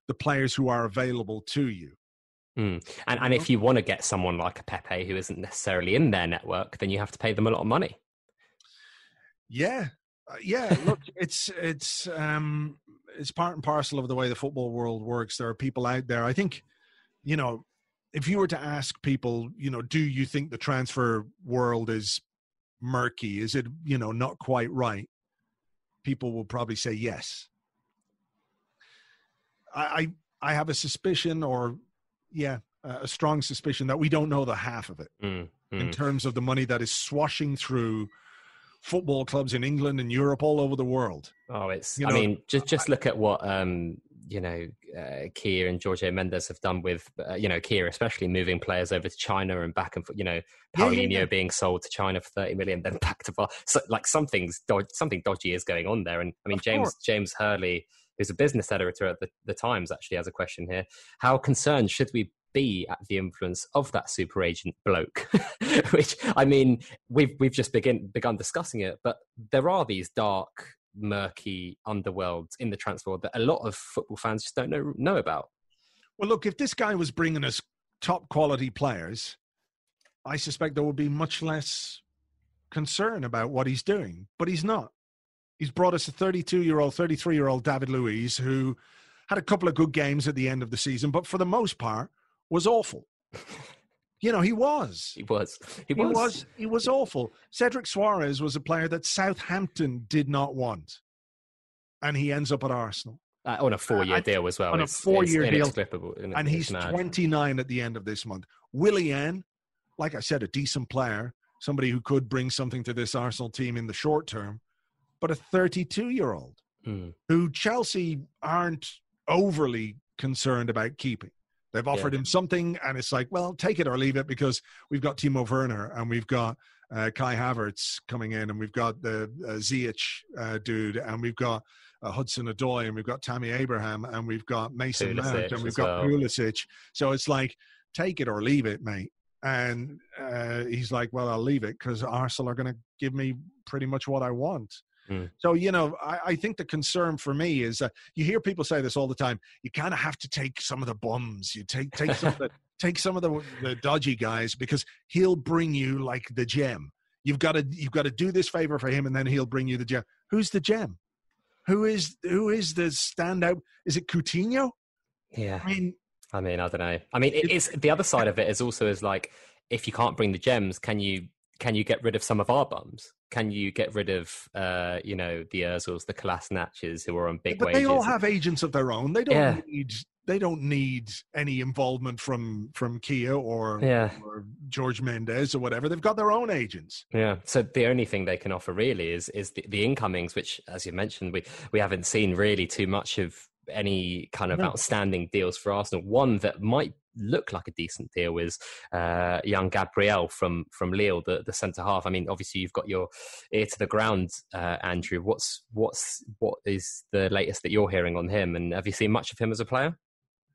the players who are available to you. Mm. And and if you want to get someone like a Pepe who isn't necessarily in their network, then you have to pay them a lot of money. Yeah, uh, yeah. Look, it's it's um it's part and parcel of the way the football world works. There are people out there. I think, you know, if you were to ask people, you know, do you think the transfer world is murky? Is it you know not quite right? People will probably say yes. I I I have a suspicion, or yeah, a strong suspicion that we don't know the half of it mm, mm. in terms of the money that is swashing through football clubs in England and Europe, all over the world. Oh, it's. You I mean, just just look at what um, you know, uh, Kia and Jorge Mendes have done with, uh, you know, Kia especially moving players over to China and back and forth. you know, Paulinho yeah, yeah, being sold to China for thirty million, then back to so, like something's something dodgy is going on there. And I mean, of James course. James Hurley who's a business editor at the, the Times, actually has a question here. How concerned should we be at the influence of that super agent bloke? Which I mean, we've we've just begin begun discussing it, but there are these dark, murky underworlds in the transfer that a lot of football fans just don't know know about. Well, look, if this guy was bringing us top quality players, I suspect there would be much less concern about what he's doing. But he's not. He's brought us a 32 year old, 33 year old David Luiz who had a couple of good games at the end of the season, but for the most part was awful. You know, he was. He was. He He was. was. He was awful. Cedric Soares was a player that Southampton did not want, and he ends up at Arsenal. Uh, on a four-year I- deal as well. on a It's- it's four-year deal. inexplicable, isn't it? and he's mad. 29 at the end of this month. Willian, like I said, a decent player, somebody who could bring something to this Arsenal team in the short term, but a 32 year old Mm. who Chelsea aren't overly concerned about keeping. They've offered him something, and it's like, well, take it or leave it because we've got Timo Werner and we've got uh, Kai Havertz coming in, and we've got the uh, Ziyech uh, dude, and we've got uh, Hudson-Odoi, and we've got Tammy Abraham, and we've got Mason Pulisic Mount, and we've got well. Pulisic. So it's like, take it or leave it, mate. And uh, he's like, well, I'll leave it because Arsenal are going to give me pretty much what I want. Hmm. So, you know, I, I think the concern for me is uh, you hear people say this all the time. You kind of have to take some of the bums. You take take some of the take some of the, the dodgy guys because he'll bring you like the gem. You've got to you've got to do this favor for him, and then he'll bring you the gem. Who's the gem? Who is who is the standout? Is it Coutinho? Yeah. I mean, I mean, I don't know. I mean, it, it's the other side of it is also is like if you can't bring the gems, can you can you get rid of some of our bums? Can you get rid of uh, you know the Özils, the Kolasinaches who are on big but wages? they all have agents of their own. They don't Yeah. need they don't need any involvement from from Kia or, Yeah. or George Mendes or whatever. They've got their own agents. Yeah. So the only thing they can offer really is is the, the incomings, which, as you mentioned, we we haven't seen really too much of any kind of No. outstanding deals for Arsenal. One that might look like a decent deal is uh, young Gabriel from from Lille, the the centre half. I mean, obviously you've got your ear to the ground, uh, Andrew. What's what's what is the latest that you're hearing on him? And have you seen much of him as a player?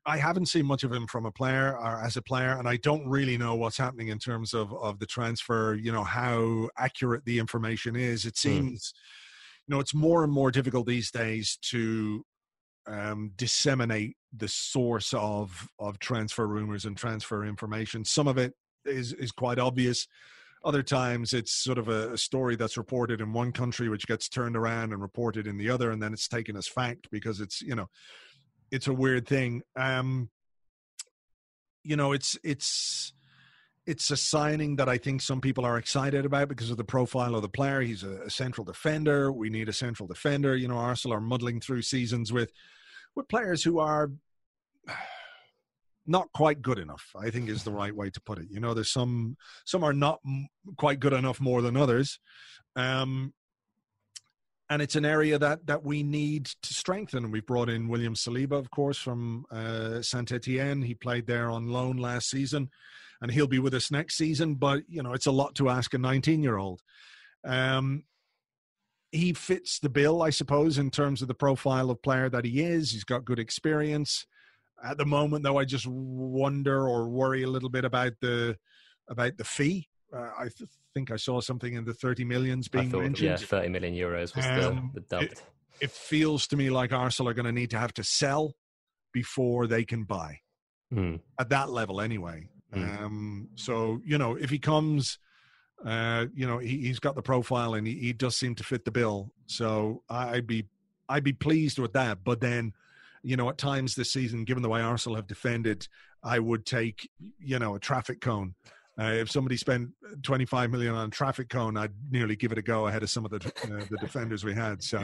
I haven't seen much of him from a player or as a player, and I don't really know what's happening in terms of of the transfer. You know how accurate the information is. It seems, you know, it's more and more difficult these days to um, disseminate the source of of transfer rumors and transfer information. Some of it is is quite obvious. Other times, it's sort of a, a story that's reported in one country, which gets turned around and reported in the other, and then it's taken as fact because it's you know it's a weird thing. Um, you know, it's it's it's a signing that I think some people are excited about because of the profile of the player. He's a, a central defender. We need a central defender. You know, Arsenal are muddling through seasons with with players who are not quite good enough. I think is the right way to put it. You know, there's some some are not quite good enough more than others. Um, and it's an area that that we need to strengthen. We've brought in William Saliba, of course, from uh, Saint Etienne. He played there on loan last season, and he'll be with us next season. But you know, it's a lot to ask a 19 year old. Um, he fits the bill, I suppose, in terms of the profile of player that he is. He's got good experience. At the moment, though, I just wonder or worry a little bit about the about the fee. Uh, I th- think I saw something in the 30 millions being thought, mentioned yeah, thirty million euros was Um, the, the dubbed. it feels to me like Arsenal are going to need to have to sell before they can buy Hmm. at that level anyway. Mm. Um, so you know, if he comes, uh, you know, he, he's got the profile and he, he does seem to fit the bill. So I'd be I'd be pleased with that. But then, you know, at times this season, given the way Arsenal have defended, I would take you know a traffic cone. Uh, if somebody spent 25 million on a traffic cone, I'd nearly give it a go ahead of some of the uh, the defenders we had. So,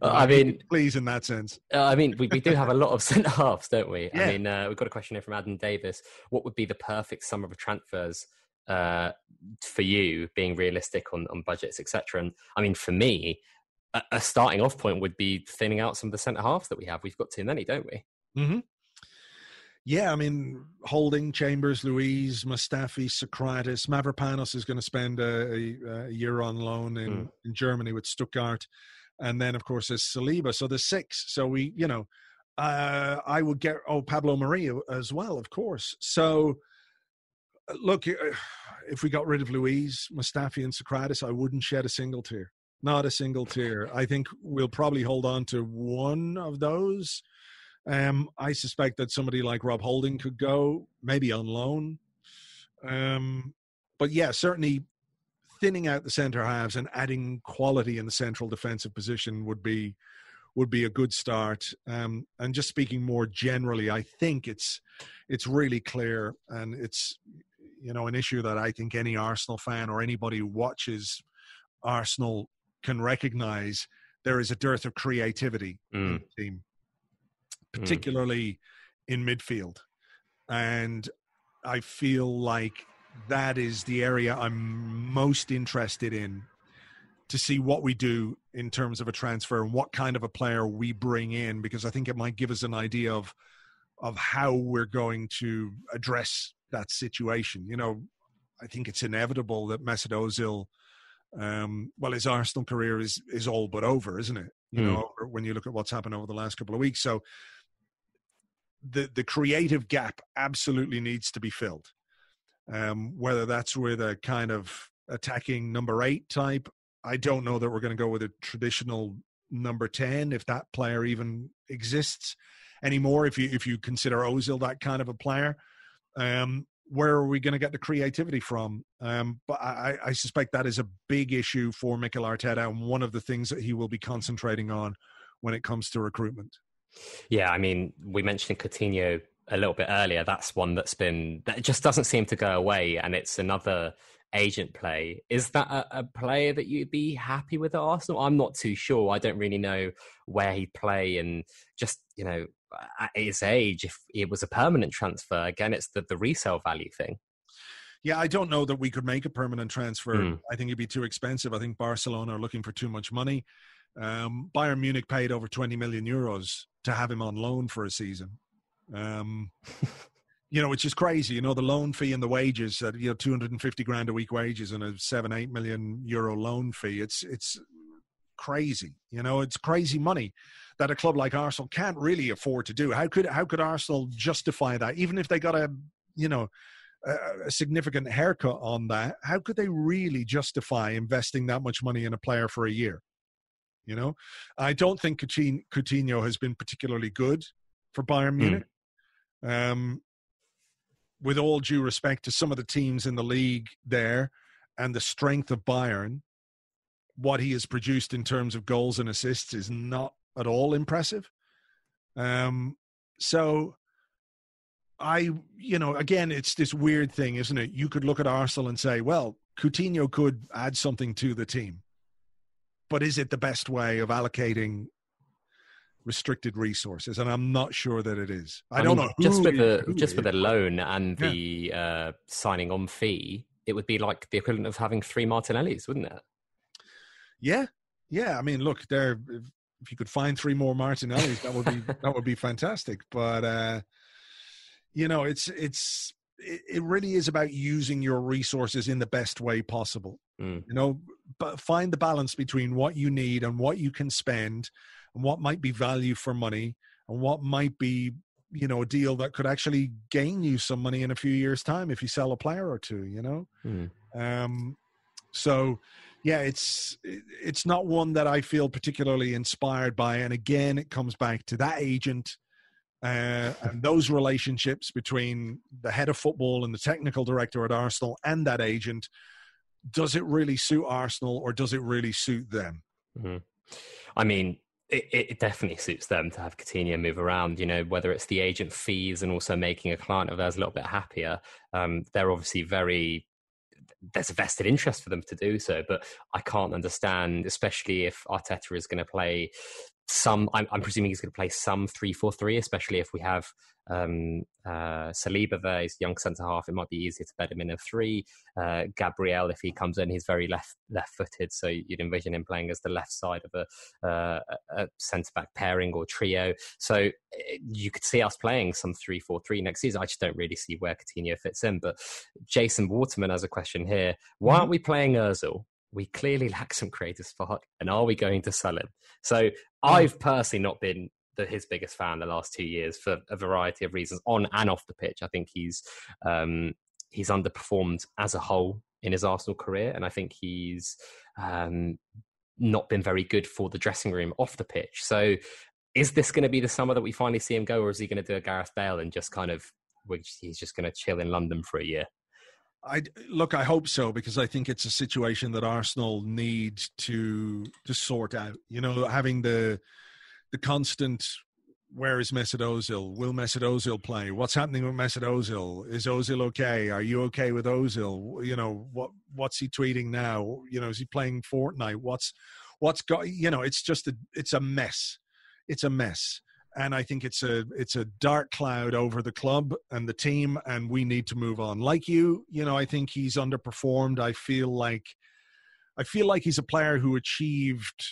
Uh, I mean, please in that sense. Uh, I mean, we, we do have a lot of centre halves, don't we? Yeah. I mean, uh, we've got a question here from Adam Davis. What would be the perfect summer of transfers uh, for you, being realistic on, on budgets, etc.? And I mean, for me, a, a starting off point would be thinning out some of the centre halves that we have. We've got too many, don't we? Mm-hmm. Yeah, I mean, Holding, Chambers, Luiz, Mustafi, Sokratis, Mavropanos is going to spend a, a, a year on loan in, Mm. in Germany with Stuttgart, and then of course there's Saliba. So there's six. So we, you know, uh, I would get oh Pablo Mari as well, of course. So look, uh, if we got rid of Luiz, Mustafi, and Sokratis, I wouldn't shed a single tear. Not a single tear. I think we'll probably hold on to one of those Um, I suspect that somebody like Rob Holding could go, maybe on loan. Um, but yeah, certainly thinning out the centre halves and adding quality in the central defensive position would be would be a good start. Um, and just speaking more generally, I think it's it's really clear, and it's you know an issue that I think any Arsenal fan or anybody who watches Arsenal can recognise. There is a dearth of creativity mm. in the team, mm. particularly mm. in midfield, and I feel like that is the area I'm most interested in to see what we do in terms of a transfer and what kind of a player we bring in because I think it might give us an idea of of how we're going to address that situation. You know, I think it's inevitable that Mesut Ozil, um, well, his Arsenal career is is all but over, isn't it? You mm. know, when you look at what's happened over the last couple of weeks, so the the creative gap absolutely needs to be filled. Um, whether that's with a kind of attacking number eight type, I don't know that we're going to go with a traditional number 10 if that player even exists anymore if you if you consider Ozil that kind of a player um, where are we going to get the creativity from um, but I, I suspect that is a big issue for Mikel Arteta and one of the things that he will be concentrating on when it comes to recruitment yeah I mean we mentioned Coutinho a little bit earlier that's one that's been that just doesn't seem to go away and it's another agent play. Is that a, a, player that you'd be happy with at Arsenal? I'm not too sure. I don't really know where he'd play, and just you know, at his age, if it was a permanent transfer, again, it's the the resale value thing. Yeah, I don't know that we could make a permanent transfer. Mm. I think it'd be too expensive. I think Barcelona are looking for too much money. Um, Bayern Munich paid over 20 million euros to have him on loan for a season. Um, you know, which is crazy. You know, the loan fee and the wages that you know, two hundred and fifty grand a week wages and a seven, eight million euro loan fee. It's it's crazy. You know, it's crazy money that a club like Arsenal can't really afford to do. How could how could Arsenal justify that? Even if they got a you know a, significant haircut on that, how could they really justify investing that much money in a player for a year? You know, I don't think Coutinho has been particularly good for Bayern hmm. Munich. Mm. Um, with all due respect to some of the teams in the league there and the strength of Bayern, what he has produced in terms of goals and assists is not at all impressive. Um, so I, you know, again, it's this weird thing, isn't it? You could look at Arsenal and say, well, Coutinho could add something to the team. But is it the best way of allocating restricted resources, and I'm not sure that it is. I, I don't mean, know. just with the just with the loan and the uh, signing on fee, it would be like the equivalent of having three Martinellis, wouldn't it? Yeah, yeah. I mean, look, there. If, if you could find three more Martinellis, that would be that would be fantastic. But uh, you know, it's it's it, it really is about using your resources in the best way possible. Mm. You know, but find the balance between what you need and what you can spend and what might be value for money and what might be you know a deal that could actually gain you some money in a few years time if you sell a player or two you know mm. um so yeah it's it's not one that i feel particularly inspired by and again it comes back to that agent uh, and those relationships between the head of football and the technical director at arsenal and that agent does it really suit arsenal or does it really suit them mm-hmm. i mean it, it, definitely suits them to have Coutinho move around. You know, whether it's the agent fees and also making a client of theirs a little bit happier. Um, they're obviously very. There's a vested interest for them to do so, but I can't understand, especially if Arteta is going to play some. I'm, I'm presuming he's going to play some three four three, especially if we have um, uh, Saliba there, he's young centre half. It might be easier to bed him in a three. Uh, Gabriel, if he comes in, he's very left left footed, so you'd envision him playing as the left side of a, uh, a centre back pairing or trio. So eh, you could see us playing some three four three next season. I just don't really see where Coutinho fits in. But Jason Waterman has a question here: Why aren't we playing Özil? we clearly lack some creative spark and are we going to sell him so i've personally not been the, his biggest fan the last two years for a variety of reasons, on and off the pitch. I think he's um, he's underperformed as a whole in his Arsenal career, and I think he's um, not been very good for the dressing room off the pitch. So is this going to be the summer that we finally see him go, or is he going to do a Gareth Bale and just kind of, which he's just going to chill in London for a year? I look. I hope so because I think it's a situation that Arsenal need to to sort out. You know, having the the constant where is Mesut Ozil? Will Mesut Ozil play? What's happening with Mesut Ozil? Is Ozil okay? Are you okay with Ozil? You know what what's he tweeting now? You know, is he playing Fortnite? What's what's got? You know, it's just a it's a mess. It's a mess, and I think it's a it's a dark cloud over the club and the team, and we need to move on. Like you, you know, I think he's underperformed. I feel like I feel like he's a player who achieved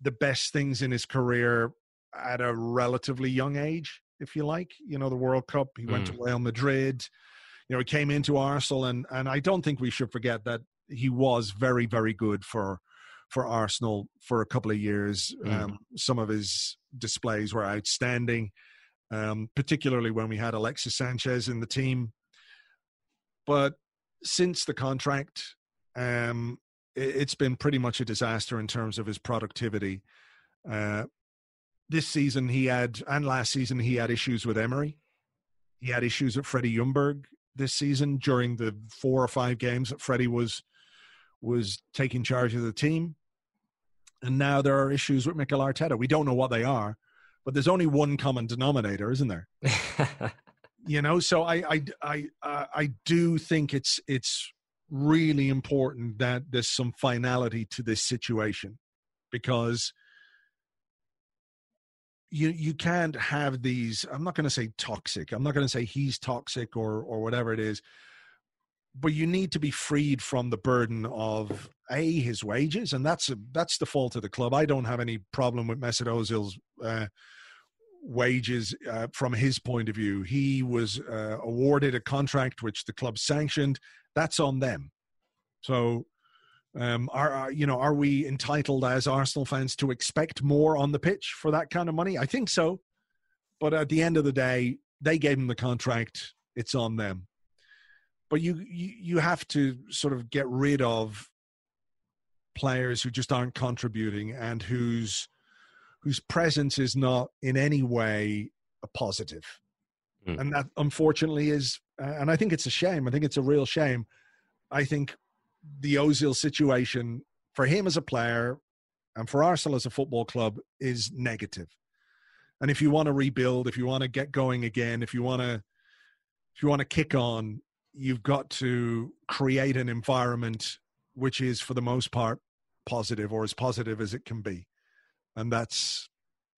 the best things in his career at a relatively young age, if you like. You know, the World Cup, he mm. went to mm. Real Madrid. You know, he came into Arsenal, and and I don't think we should forget that he was very, very good for for Arsenal for a couple of years. Mm. Um, some of his displays were outstanding, um, particularly when we had Alexis Sanchez in the team. But since the contract, um, it, has been pretty much a disaster in terms of his productivity. Uh, this season he had, and last season he had issues with Emery. He had issues with Freddie Ljungberg this season during the four or five games that Freddie was was taking charge of the team. And now there are issues with Mikel Arteta. We don't know what they are, but there's only one common denominator, isn't there? you know, so I I I uh, I do think it's it's really important that there's some finality to this situation because you you can't have these i'm not going to say toxic i'm not going to say he's toxic or or whatever it is but you need to be freed from the burden of a his wages and that's a, that's the fault of the club. I don't have any problem with Mesut Ozil's uh, wages uh, from his point of view he was uh, awarded a contract which the club sanctioned that's on them so um, are, are, you know are we entitled as Arsenal fans to expect more on the pitch for that kind of money? I think so, but at the end of the day, they gave him the contract. It's on them. But you you, you have to sort of get rid of players who just aren't contributing and whose whose presence is not in any way a positive. Mm. And that unfortunately is, and I think it's a shame. I think it's a real shame. I think the Ozil situation for him as a player and for Arsenal as a football club is negative. And if you want to rebuild, if you want to get going again, if you want to if you want to kick on, you've got to create an environment which is for the most part positive or as positive as it can be. And that's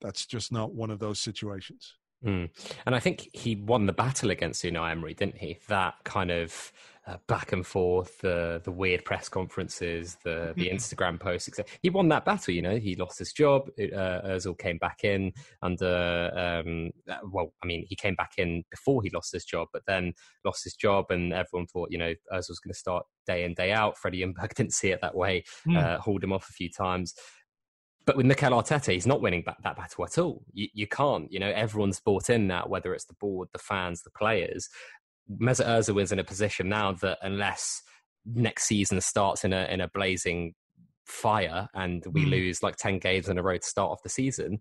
that's just not one of those situations. Mm. And I think he won the battle against Unai Emery, didn't he? That kind of uh, back and forth, the the weird press conferences, the the. Instagram posts, etc. He won that battle. You know, he lost his job. Uh, Özil came back in under. Um, uh, well, I mean, he came back in before he lost his job, but then lost his job, and everyone thought, you know, Özil's going to start day in day out. Freddie Ljungberg didn't see it that way. Mm. Uh, hauled him off a few times. But with Mikel Arteta, he's not winning that, that battle at all. You, you, can't. You know, everyone's bought in now, whether it's the board, the fans, the players. Mesut Ozil is in a position now that unless next season starts in a in a blazing fire and we mm. lose like 10 games in a row to start off the season,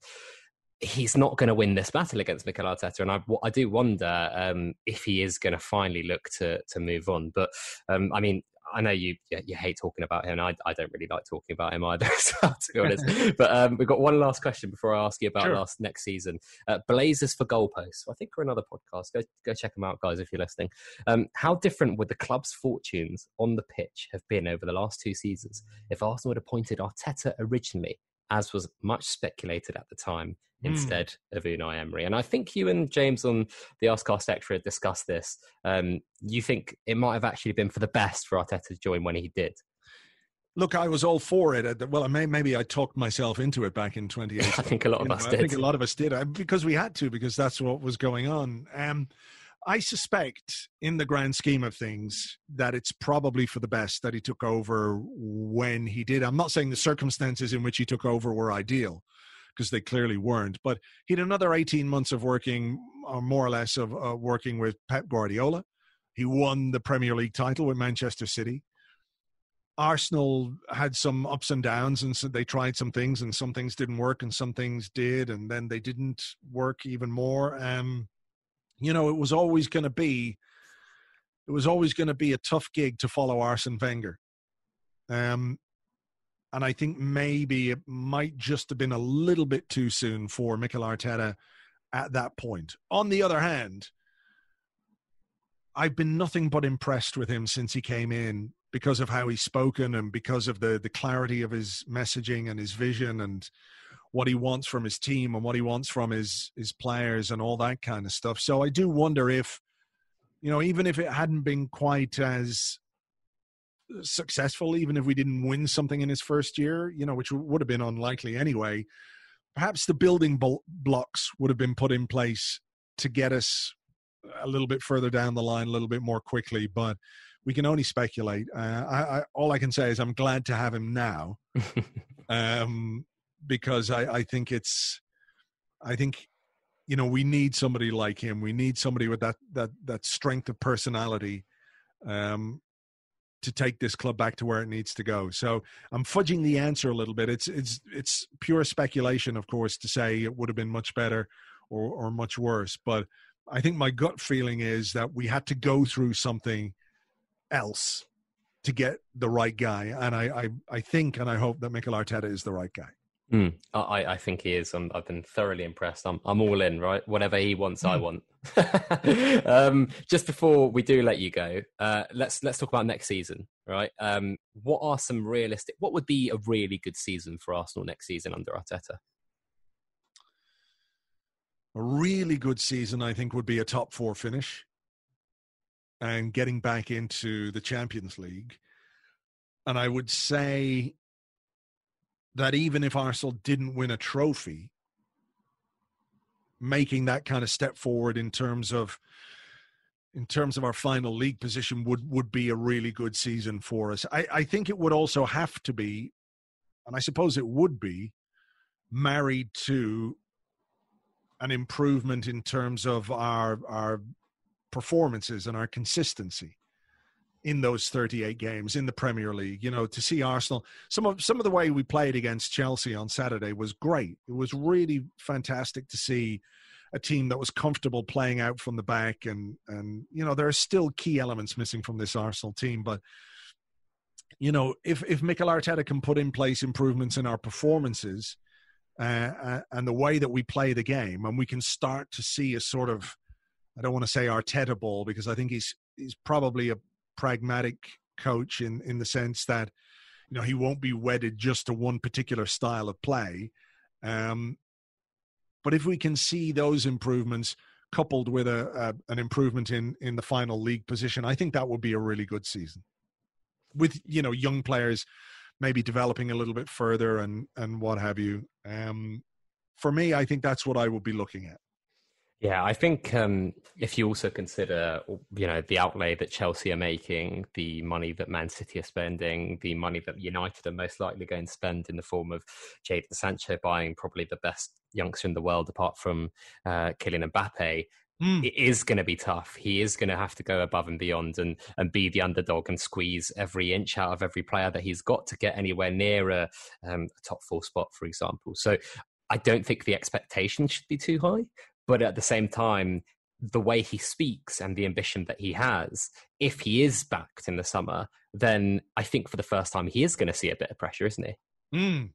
he's not going to win this battle against Mikel Arteta. And I, I do wonder um, if he is going to finally look to to move on. But um, I mean, I know you you hate talking about him. I, I don't really like talking about him either, to be honest. but um, we've got one last question before I ask you about sure. last next season. Uh, Blazers for goalposts. I think we're another podcast. Go go check them out, guys, if you're listening. Um, how different would the club's fortunes on the pitch have been over the last two seasons if Arsenal had appointed Arteta originally, as was much speculated at the time? Mm. instead of Unai Emery. And I think you and James on the Arsecast Extra discussed this. Um, you think it might have actually been for the best for Arteta to join when he did. Look, I was all for it. Well, maybe I talked myself into it back in 2018. I think a lot of you us know, did. I think a lot of us did because we had to, because that's what was going on. Um, I suspect, in the grand scheme of things, that it's probably for the best that he took over when he did. I'm not saying the circumstances in which he took over were ideal, because they clearly weren't. But he had another 18 months of working, or uh, more or less, of uh, working with Pep Guardiola. He won the Premier League title with Manchester City. Arsenal had some ups and downs, and so they tried some things, and some things didn't work, and some things did, and then they didn't work even more. Um, you know, it was always going to be, it was always going to be a tough gig to follow Arsene Wenger. Um, and I think maybe it might just have been a little bit too soon for Mikel Arteta at that point. On the other hand, I've been nothing but impressed with him since he came in because of how he's spoken and because of the the clarity of his messaging and his vision and what he wants from his team and what he wants from his his players and all that kind of stuff. So I do wonder if you know even if it hadn't been quite as successful even if we didn't win something in his first year, you know, which would have been unlikely anyway, perhaps the building blocks would have been put in place to get us a little bit further down the line a little bit more quickly but we can only speculate uh, I, I, all i can say is i'm glad to have him now um, because I, I think it's i think you know we need somebody like him we need somebody with that that that strength of personality um, to take this club back to where it needs to go. So I'm fudging the answer a little bit. It's it's it's pure speculation, of course, to say it would have been much better or or much worse. But I think my gut feeling is that we had to go through something else to get the right guy, and I I, I think and I hope that Mikel Arteta is the right guy. Mm, I, I think he is. i have been thoroughly impressed. I'm, I'm all in, right? Whatever he wants. I hmm. want. um, just before we do let you go, uh, let's let's talk about next season, right? Um, what are some realistic? What would be a really good season for Arsenal next season under Arteta? A really good season, I think, would be a top four finish and getting back into the Champions League. And I would say that even if Arsenal didn't win a trophy, making that kind of step forward in terms of in terms of our final league position would would be a really good season for us. I, I think it would also have to be, and I suppose it would be, married to an improvement in terms of our our performances and our consistency in those 38 games in the Premier League. You know, to see Arsenal, some of some of the way we played against Chelsea on Saturday was great. It was really fantastic to see a team that was comfortable playing out from the back and and you know there are still key elements missing from this Arsenal team but you know if if Mikel Arteta can put in place improvements in our performances uh, uh and the way that we play the game and we can start to see a sort of I don't want to say Arteta ball because I think he's he's probably a pragmatic coach in in the sense that you know he won't be wedded just to one particular style of play. Um, but if we can see those improvements coupled with a, a, an improvement in in the final league position, I think that would be a really good season. With you know young players maybe developing a little bit further and and what have you. Um, for me, I think that's what I would be looking at. Yeah, I think um, if you also consider, you know, the outlay that Chelsea are making, the money that Man City are spending, the money that United are most likely going to spend in the form of Jadon Sancho buying probably the best youngster in the world apart from uh, Kylian Mbappe, Mm. it is going to be tough. He is going to have to go above and beyond and and be the underdog and squeeze every inch out of every player that he's got to get anywhere near a, um, a top four spot, for example. So I don't think the expectation should be too high, but at the same time, the way he speaks and the ambition that he has, if he is backed in the summer, then I think for the first time he is going to see a bit of pressure, isn't he? Mm.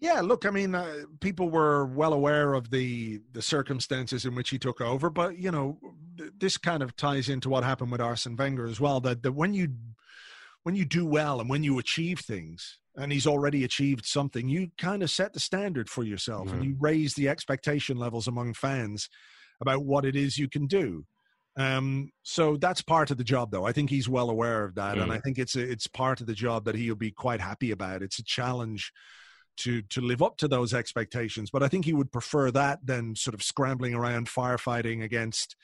Yeah, look, I mean, uh, people were well aware of the the circumstances in which he took over, but you know, th- this kind of ties into what happened with Arsene Wenger as well. That that when you when you do well and when you achieve things, and he's already achieved something, you kind of set the standard for yourself mm-hmm. and you raise the expectation levels among fans about what it is you can do. Um, so that's part of the job, though. I think he's well aware of that, mm. and I think it's a, it's part of the job that he'll be quite happy about. It's a challenge to to live up to those expectations, but I think he would prefer that than sort of scrambling around firefighting against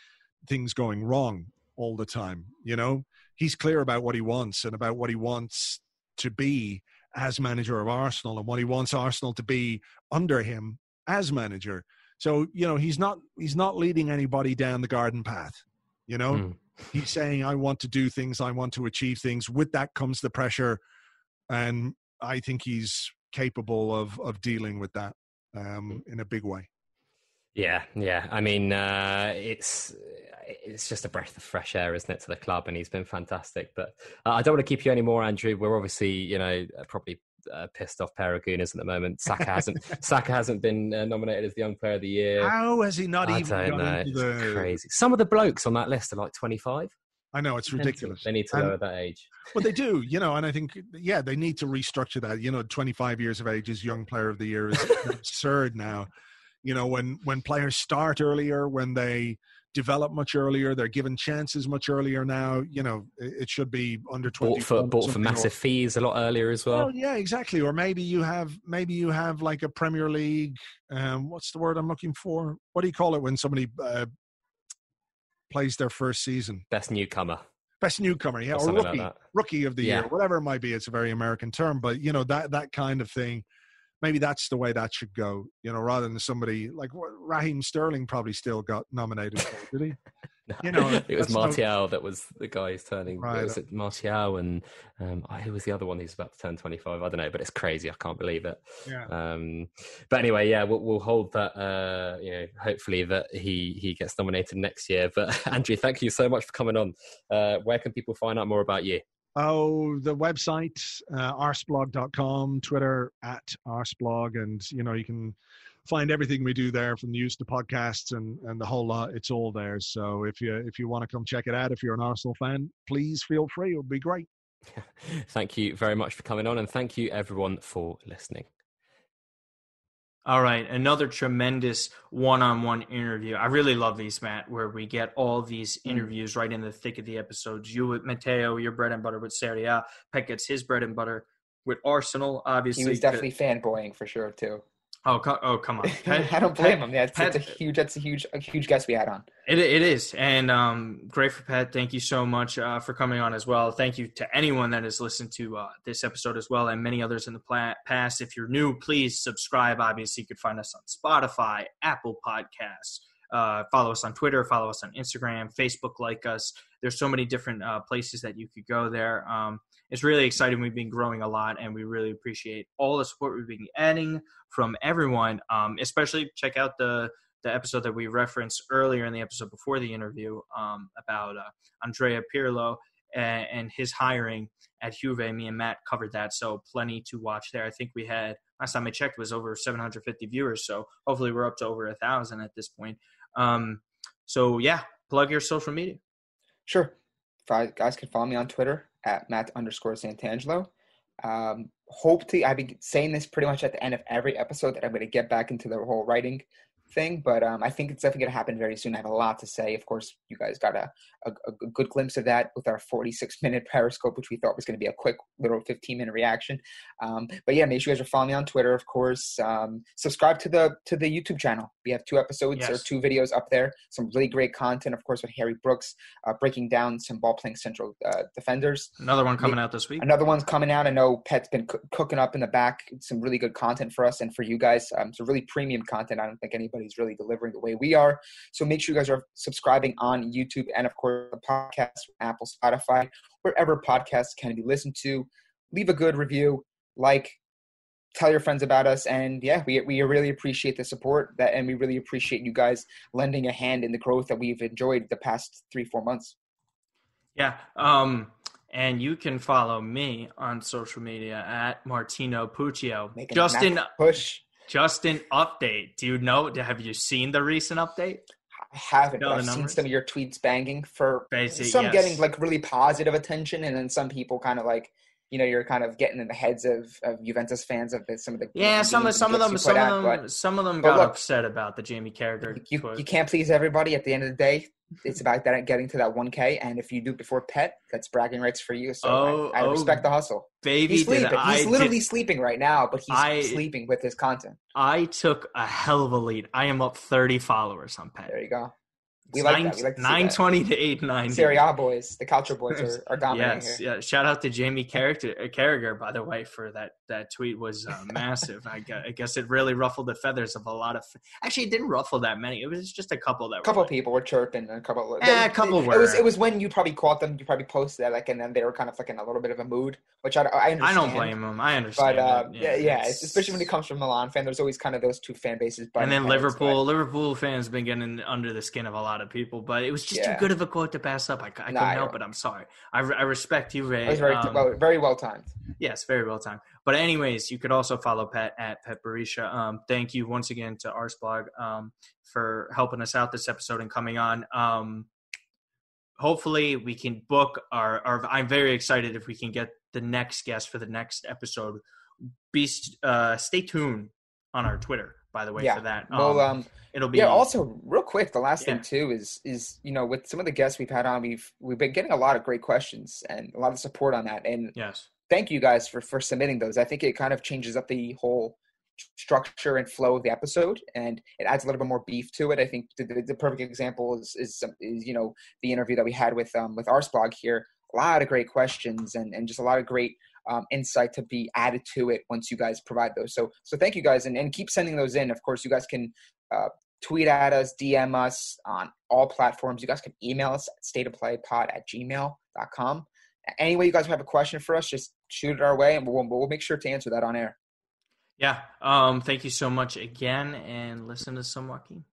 things going wrong all the time. You know, he's clear about what he wants and about what he wants to be as manager of Arsenal and what he wants Arsenal to be under him as manager. So, you know, he's not he's not leading anybody down the garden path. You know, mm. he's saying I want to do things, I want to achieve things. With that comes the pressure and I think he's capable of of dealing with that um, in a big way. Yeah, yeah. I mean, uh, it's it's just a breath of fresh air, isn't it, to the club? And he's been fantastic. But uh, I don't want to keep you anymore, Andrew. We're obviously, you know, probably uh, pissed off pair at the moment. Saka hasn't Saka hasn't been uh, nominated as the young player of the year. How has he not I even? don't know. the- crazy. Some of the blokes on that list are like twenty five. I know it's ridiculous. They need to And- that age. Well, they do, you know, and I think, yeah, they need to restructure that. You know, 25 years of age is young player of the year is absurd now. You know, when when players start earlier, when they develop much earlier, they're given chances much earlier now. You know, it, it should be under 20. Bought for bought for massive fees a lot earlier as well. Well, yeah, exactly. Or maybe you have maybe you have like a Premier League. Um, what's the word I'm looking for? What do you call it when somebody uh, plays their first season? Best newcomer. Best newcomer, yeah, Or or, something like rookie, rookie of the Yeah. year, whatever it might be. It's a very American term, but you know that that kind of thing. Maybe that's the way that should go. You know, rather than somebody like Raheem Sterling probably still got nominated for, did he? No, You know, it was that's no- Martial that was the guy who's turning. Right. Was it Martial and um, oh, who was the other one who's about to turn twenty five? I don't know, but it's crazy. I can't believe it. Yeah. Um, but anyway, yeah, we'll, we'll hold that. Uh, you know, hopefully that he he gets nominated next year. But Andrew, thank you so much for coming on. Uh, where can people find out more about you? Oh, the website, uh, arseblog.com, Twitter at arseblog, and you know you can find everything we do there from news to podcasts and and the whole lot. It's all there. So if you if you want to come check it out, if you're an Arsenal fan, please feel free. It would be great. thank you very much for coming on, and thank you everyone for listening. All right, another tremendous one-on-one interview. I really love these, Matt, where we get all these Mm. interviews right in the thick of the episodes. You with Mateo, your bread and butter with Serie A. Pet gets his bread and butter with Arsenal, obviously. He was definitely fanboying for sure too. Oh, co- oh, come on. Pet- I don't blame Pet- him. Yeah, it's, it's a huge. That's a huge, a huge guest we had on. It, it is. And um, great for Pat. Thank you so much uh, for coming on as well. Thank you to anyone that has listened to uh, this episode as well and many others in the pla- past. If you're new, please subscribe. Obviously, you could find us on Spotify, Apple Podcasts. Uh, follow us on Twitter, follow us on Instagram, Facebook, like us. There's so many different uh, places that you could go there. Um, it's really exciting. We've been growing a lot, and we really appreciate all the support we've been adding from everyone. Um, especially check out the the episode that we referenced earlier in the episode before the interview um, about uh, Andrea Pirlo and, and his hiring at Juve. Me and Matt covered that, so plenty to watch there. I think we had last time I checked was over 750 viewers, so hopefully we're up to over a thousand at this point. Um, so yeah, plug your social media. Sure. Guys can follow me on Twitter at Matt underscore Santangelo. Um, hope to, I've been saying this pretty much at the end of every episode that I'm going to get back into the whole writing thing, but um, I think it's definitely going to happen very soon. I have a lot to say. Of course, you guys got a, a, a good glimpse of that with our 46 minute Periscope, which we thought was going to be a quick little 15 minute reaction. Um, but yeah, make sure you guys are following me on Twitter, of course. Um, subscribe to the to the YouTube channel. We have two episodes or two videos up there. Some really great content, of course, with Harry Brooks uh, breaking down some ball playing central uh, defenders. Another one coming out this week. Another one's coming out. I know Pet's been coo- cooking up in the back some really good content for us and for you guys. Um, some really premium content. I don't think anybody's really delivering the way we are. So make sure you guys are subscribing on YouTube and, of course, the podcast, Apple, Spotify, wherever podcasts can be listened to. Leave a good review, like, tell your friends about us, and yeah, we we really appreciate the support that, and we really appreciate you guys lending a hand in the growth that we've enjoyed the past three four months. Yeah. Um, and you can follow me on social media at Martino Puccio. Making Just a an massive push. Just an update. Do you know? Have you seen the recent update? I haven't, but I've seen some of your tweets banging for Basic, some yes. getting like really positive attention, and then some people kind of like, you know, you're kind of getting in the heads of, of Juventus fans of the, some of the Yeah, some of some of them, some of out, them, but some of them got look, upset about the Jamie Carragher. you, quote. you can't please everybody. At the end of the day, it's about that getting to that 1K, and if you do before Pet, that's bragging rights for you. So Oh, I, I oh, respect the hustle. Baby, He's sleeping. I He's literally did- sleeping right now, but he's I- sleeping with his content. I took a hell of a lead. I am up 30 followers on Pet. There you go. We like nine, that. We like nine twenty to eight nine. Serie A boys, the Calcio boys are, are dominating yes, here. Yeah, shout out to Jamie Carragher, uh, Carragher, by the way, for that that tweet was uh, massive. I, guess, I, guess it really ruffled the feathers of a lot of. Actually, it didn't ruffle that many. It was just a couple that. A couple were, people were chirping. A couple. Yeah, a couple it, were. It was. It was when you probably caught them. You probably posted that, like, and then they were kind of like in a little bit of a mood, which I, I understand. I don't blame them. I understand. But uh, yeah, yeah, yeah especially when it comes from Milan fan. There's always kind of those two fan bases. And then Liverpool, Liverpool fans have been getting under the skin of a lot of people, but it was just yeah. too good of a quote to pass up. I, I couldn't nah, help it. I'm sorry. I, I respect you, Ray. It was very, um, well, very well timed. Yes, very well timed. But anyways, you could also follow Pat at Pet Barisha. Um, thank you once again to Arseblog um, for helping us out this episode and coming on. Um, hopefully, we can book our, our. I'm very excited if we can get the next guest for the next episode. Be uh, stay tuned on our Twitter by the way, yeah. for that. Um, well, um, it'll be yeah. Also, real quick, the last yeah. thing too is is you know with some of the guests we've had on, we've we've been getting a lot of great questions and a lot of support on that. And yes, thank you guys for for submitting those. I think it kind of changes up the whole structure and flow of the episode and it adds a little bit more beef to it i think the, the, the perfect example is, is, is you know the interview that we had with um with Arseblog here a lot of great questions and and just a lot of great um, insight to be added to it once you guys provide those. So so thank you guys and, and keep sending those in. Of course, you guys can uh, tweet at us, DM us on all platforms. You guys can email us at stateofplaypod at gmail.com. Any way you guys have a question for us, just shoot it our way and we'll, we'll make sure to answer that on air. Yeah. Um, thank you so much again and listen to some Joaquin.